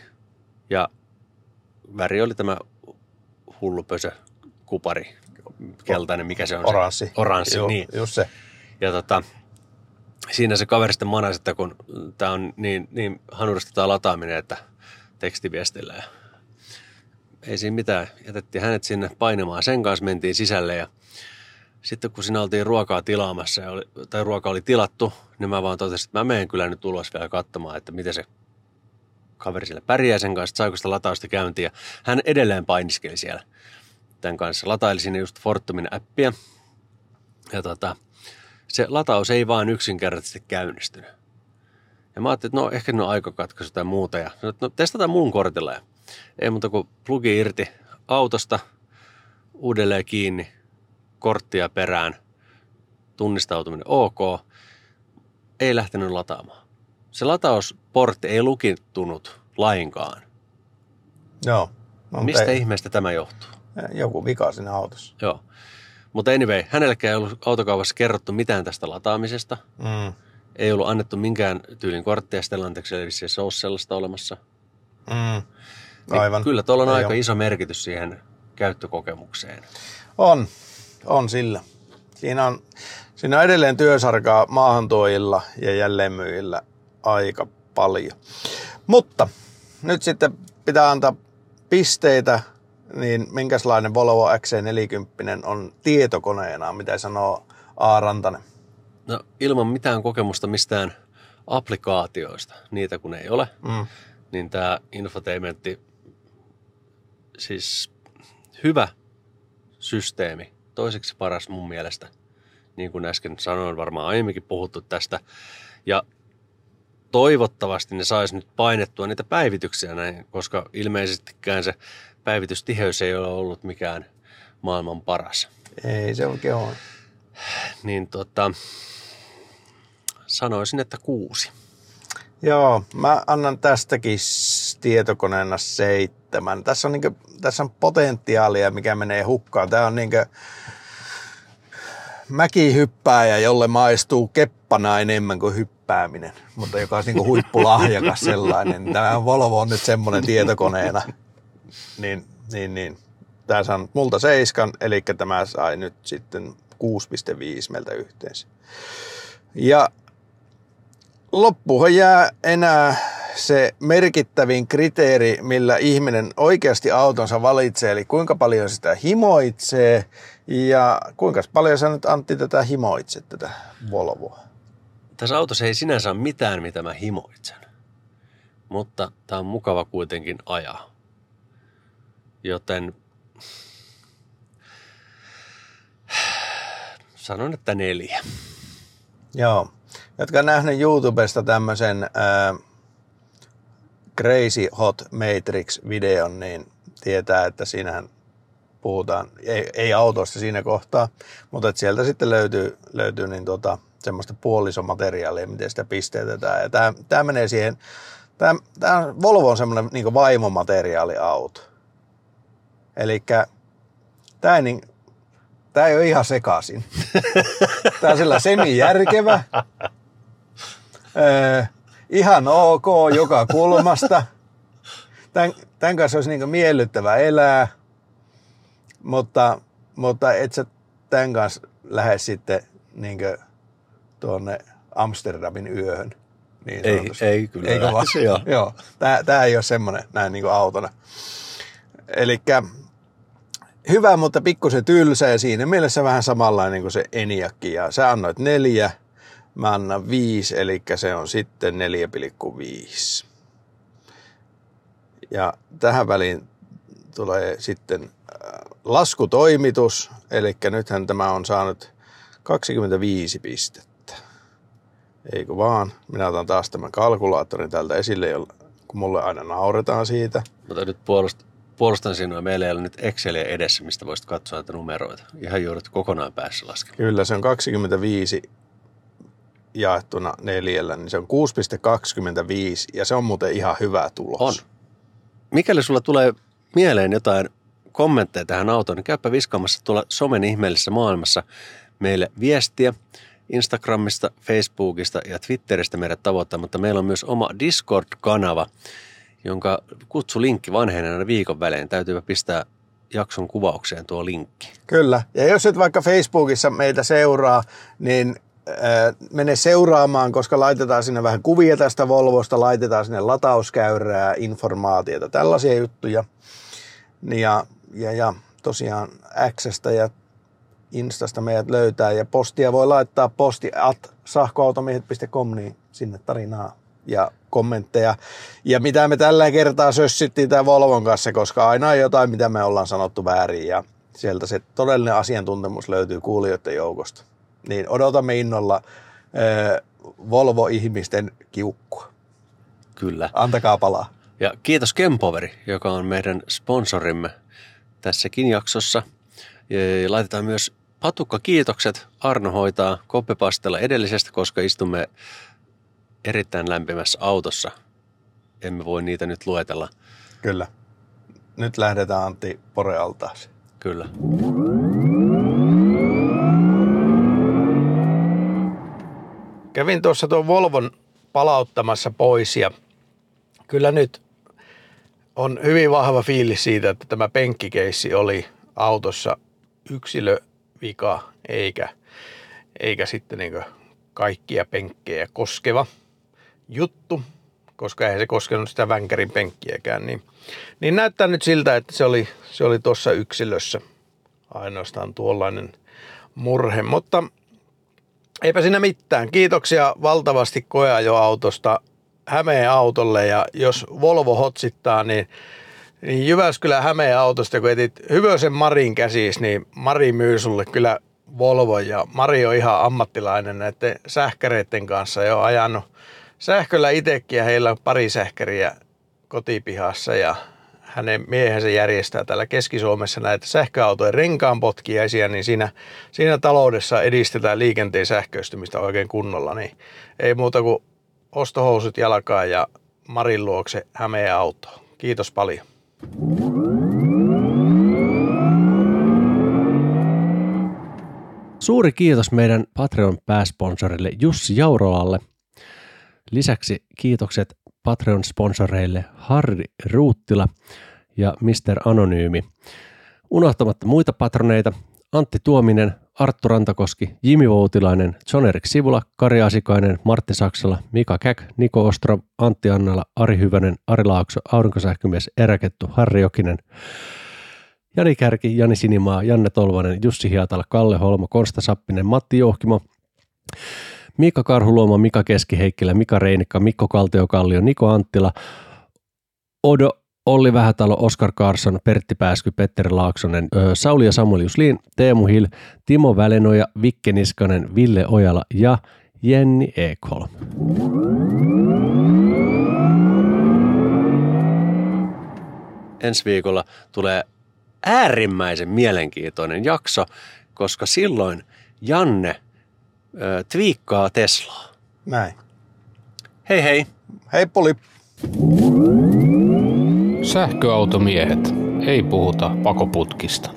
B: ja väri oli tämä hullu Pösö kupari, keltainen, mikä se on?
C: Oranssi.
B: Se? Oranssi,
C: Joo,
B: niin.
C: Just se.
B: Ja tota, siinä se kaveri sitten manasi, että kun tämä on niin, niin hanurista tämä lataaminen, että tekstiviestillä. Ja ei siinä mitään. Jätettiin hänet sinne painamaan. Sen kanssa mentiin sisälle ja sitten kun siinä oltiin ruokaa tilaamassa, ja oli, tai ruoka oli tilattu, niin mä vaan totesin, että mä menen kyllä nyt ulos vielä katsomaan, että miten se kaveri siellä pärjää sen kanssa, saiko sitä latausta käyntiin. Ja hän edelleen painiskeli siellä tämän kanssa. Lataili sinne just Fortumin appia. Ja tota, se lataus ei vaan yksinkertaisesti käynnistynyt. Ja mä ajattelin, että no ehkä ne on aikakatkaisu tai muuta. Ja sanoin, no testataan mun kortilla. Ja ei muuta kuin plugi irti autosta, uudelleen kiinni, korttia perään, tunnistautuminen ok, ei lähtenyt lataamaan. Se latausportti ei lukittunut lainkaan.
C: Joo. No,
B: Mistä
C: ei,
B: ihmeestä tämä johtuu?
C: Joku vika siinä autossa.
B: Joo. Mutta anyway, hänellekään ei ollut autokaupassa kerrottu mitään tästä lataamisesta.
C: Mm.
B: Ei ollut annettu minkään tyylin korttia Stellantekselle, eli se ole sellaista olemassa.
C: Mm.
B: Niin
C: Aivan.
B: Kyllä tuolla on
C: Ei
B: aika
C: ole.
B: iso merkitys siihen käyttökokemukseen.
C: On, on sillä. Siinä on, siinä on edelleen työsarkaa maahantuojilla ja jälleenmyyjillä aika paljon. Mutta nyt sitten pitää antaa pisteitä, niin minkälainen Volvo XC40 on tietokoneena, mitä sanoo A. Rantanen?
B: No ilman mitään kokemusta mistään applikaatioista, niitä kun ei ole,
C: Mm.
B: niin tämä infotainmentti, siis hyvä systeemi, toiseksi paras mun mielestä, niin kuin äsken sanoin, varmaan aiemminkin puhuttu tästä, ja toivottavasti ne sais nyt painettua niitä päivityksiä näin, koska ilmeisestikään se päivitystiheys ei ole ollut mikään maailman paras.
C: Ei se oikein ole.
B: Niin tota, sanoisin, että kuusi.
C: Joo, mä annan tästäkin tietokoneena seitsemän. Tässä on, niinkö, tässä on potentiaalia, mikä menee hukkaan. Tämä on niinkö mäkihyppääjä, jolle maistuu keppana enemmän kuin hyppääminen, mutta joka on niinku huippulahjakas sellainen. Tämä Volvo on nyt semmoinen tietokoneena. Niin, niin, niin. Tämä saa multa seiskan, eli tämä sai nyt sitten 6,5 meiltä yhteensä. Ja loppuhan jää enää se merkittävin kriteeri, millä ihminen oikeasti autonsa valitsee, eli kuinka paljon sitä himoitsee ja kuinka paljon sä nyt Antti tätä himoitset, tätä Volvoa.
B: Tässä autossa ei sinänsä ole mitään, mitä mä himoitsen. Mutta tämä on mukava kuitenkin ajaa. Joten sanon, että neljä.
C: Joo. Jotka on nähnyt YouTubesta tämmöisen äh, Crazy Hot Matrix-videon, niin tietää, että siinähän puhutaan, ei, ei autosta siinä kohtaa, mutta että sieltä sitten löytyy, löytyy niin tota, semmoista puolisomateriaalia, miten sitä pisteytetään. Ja tämä, tämä menee siihen, tämä, tämä Volvo on semmoinen niin vaimomateriaaliauto. Eli tämä ei, niin, tämä ei ole ihan sekaisin. Tämä on sillä semi-järkevä. Öö, ihan ok joka kulmasta. Tämän, tämän kanssa olisi niin miellyttävä elää, mutta, mutta et sä tämän kanssa lähde sitten niin tuonne Amsterdamin yöhön. Niin
B: Ei,
C: sanotusti.
B: ei kyllä.
C: Eikö vaan?
B: lähtisi, joo.
C: Joo. Tämä, tämä ei ole semmoinen näin niin autona. Eli hyvä, mutta pikkusen tylsä ja siinä mielessä vähän samanlainen kuin se Eniakki. Ja sä annoit neljä, mä annan viisi, eli se on sitten 4,5. Ja tähän väliin tulee sitten äh, laskutoimitus, eli nythän tämä on saanut 25 pistettä. Eikö vaan? Minä otan taas tämän kalkulaattorin täältä esille, kun mulle aina nauretaan siitä.
B: Mutta nyt puolust, puolustan sinua. Meillä ei ole nyt Exceliä edessä, mistä voisit katsoa näitä numeroita. Ihan joudut kokonaan päässä laskemaan.
C: Kyllä, se on 25 jaettuna neljällä, niin se on 6,25 ja se on muuten ihan hyvä tulos.
B: On. Mikäli sulla tulee mieleen jotain kommentteja tähän autoon, niin käypä viskaamassa tuolla somen ihmeellisessä maailmassa meille viestiä. Instagramista, Facebookista ja Twitteristä meidät tavoittaa, mutta meillä on myös oma Discord-kanava, jonka kutsulinkki vanhenee aina viikon välein. Täytyypä pistää jakson kuvaukseen tuo linkki.
C: Kyllä. Ja jos et vaikka Facebookissa meitä seuraa, niin mene seuraamaan, koska laitetaan sinne vähän kuvia tästä Volvosta, laitetaan sinne latauskäyrää, informaatiota, tällaisia juttuja. Ja, ja, ja tosiaan Xstä ja Instasta meidät löytää ja postia voi laittaa posti at sahkoautomiehet.com, niin sinne tarinaa ja kommentteja. Ja mitä me tällä kertaa sössittiin tämän Volvon kanssa, koska aina on jotain, mitä me ollaan sanottu väärin ja sieltä se todellinen asiantuntemus löytyy kuulijoiden joukosta. Niin odotamme innolla äh, Volvo-ihmisten kiukkua.
B: Kyllä.
C: Antakaa palaa.
B: Ja kiitos Kempoveri, joka on meidän sponsorimme tässäkin jaksossa. Ja laitetaan myös patukka kiitokset. Arno hoitaa koppepastella edellisestä, koska istumme erittäin lämpimässä autossa. Emme voi niitä nyt luetella.
C: Kyllä. Nyt lähdetään Antti Porealtaaseen.
B: Kyllä.
C: Kävin tuossa tuon Volvon palauttamassa pois ja kyllä nyt on hyvin vahva fiilis siitä, että tämä penkkikeissi oli autossa yksilövika eikä, eikä sitten niin kaikkia penkkejä koskeva juttu, koska eihän se koskenut sitä vänkärin penkkiäkään. Niin, niin näyttää nyt siltä, että se oli, se oli tuossa yksilössä ainoastaan tuollainen murhe, mutta Eipä siinä mitään. Kiitoksia valtavasti koeajoautosta Hämeen autolle. Ja jos Volvo hotsittaa, niin, niin Jyväskylän Hämeen autosta, kun etit Hyvösen Marin käsis, niin Mari myy sulle kyllä Volvo ja Mari on ihan ammattilainen näiden sähkäreiden kanssa. Jo ajanut sähköllä itsekin ja heillä on pari sähkäriä kotipihassa. Ja hänen miehensä järjestää täällä Keski-Suomessa näitä sähköautojen renkaanpotkiaisia, niin siinä, siinä taloudessa edistetään liikenteen sähköistymistä oikein kunnolla, niin ei muuta kuin ostohousut jalkaan ja Marin luokse Hämeen auto. Kiitos paljon.
D: Suuri kiitos meidän Patreon-pääsponsorille Jussi Jaurolalle. Lisäksi kiitokset Patreon-sponsoreille Harri Ruuttila ja Mr. Anonyymi. Unohtamatta muita patroneita Antti Tuominen, Arttu Rantakoski, Jimi Voutilainen, John Erik Sivula, Kari Asikainen, Martti Saksala, Mika Käk, Niko Ostro, Antti Annala, Ari Hyvänen, Ari Laakso, Aurinkosähkömies, Eräkettu, Harri Jokinen, Jani Kärki, Jani Sinimaa, Janne Tolvanen, Jussi Hiatala, Kalle Holmo, Konsta Sappinen, Matti Johkimo, Mika Karhuluoma, Mika Keskiheikkilä, Mika Reinikka, Mikko Kaltiokallio, Niko Anttila, Odo, Olli Vähätalo, Oskar Karsson, Pertti Pääsky, Petteri Laaksonen, Sauli ja Samuel Jusliin, Teemu Hill, Timo Välenoja, Vikke Niskanen, Ville Ojala ja Jenni Ekholm.
B: ensi viikolla tulee äärimmäisen mielenkiintoinen jakso, koska silloin Janne ö, twiikkaa Teslaa.
C: Näin.
B: Hei hei!
C: Hei Poli.
A: Sähköautomiehet. Ei puhuta pakoputkista.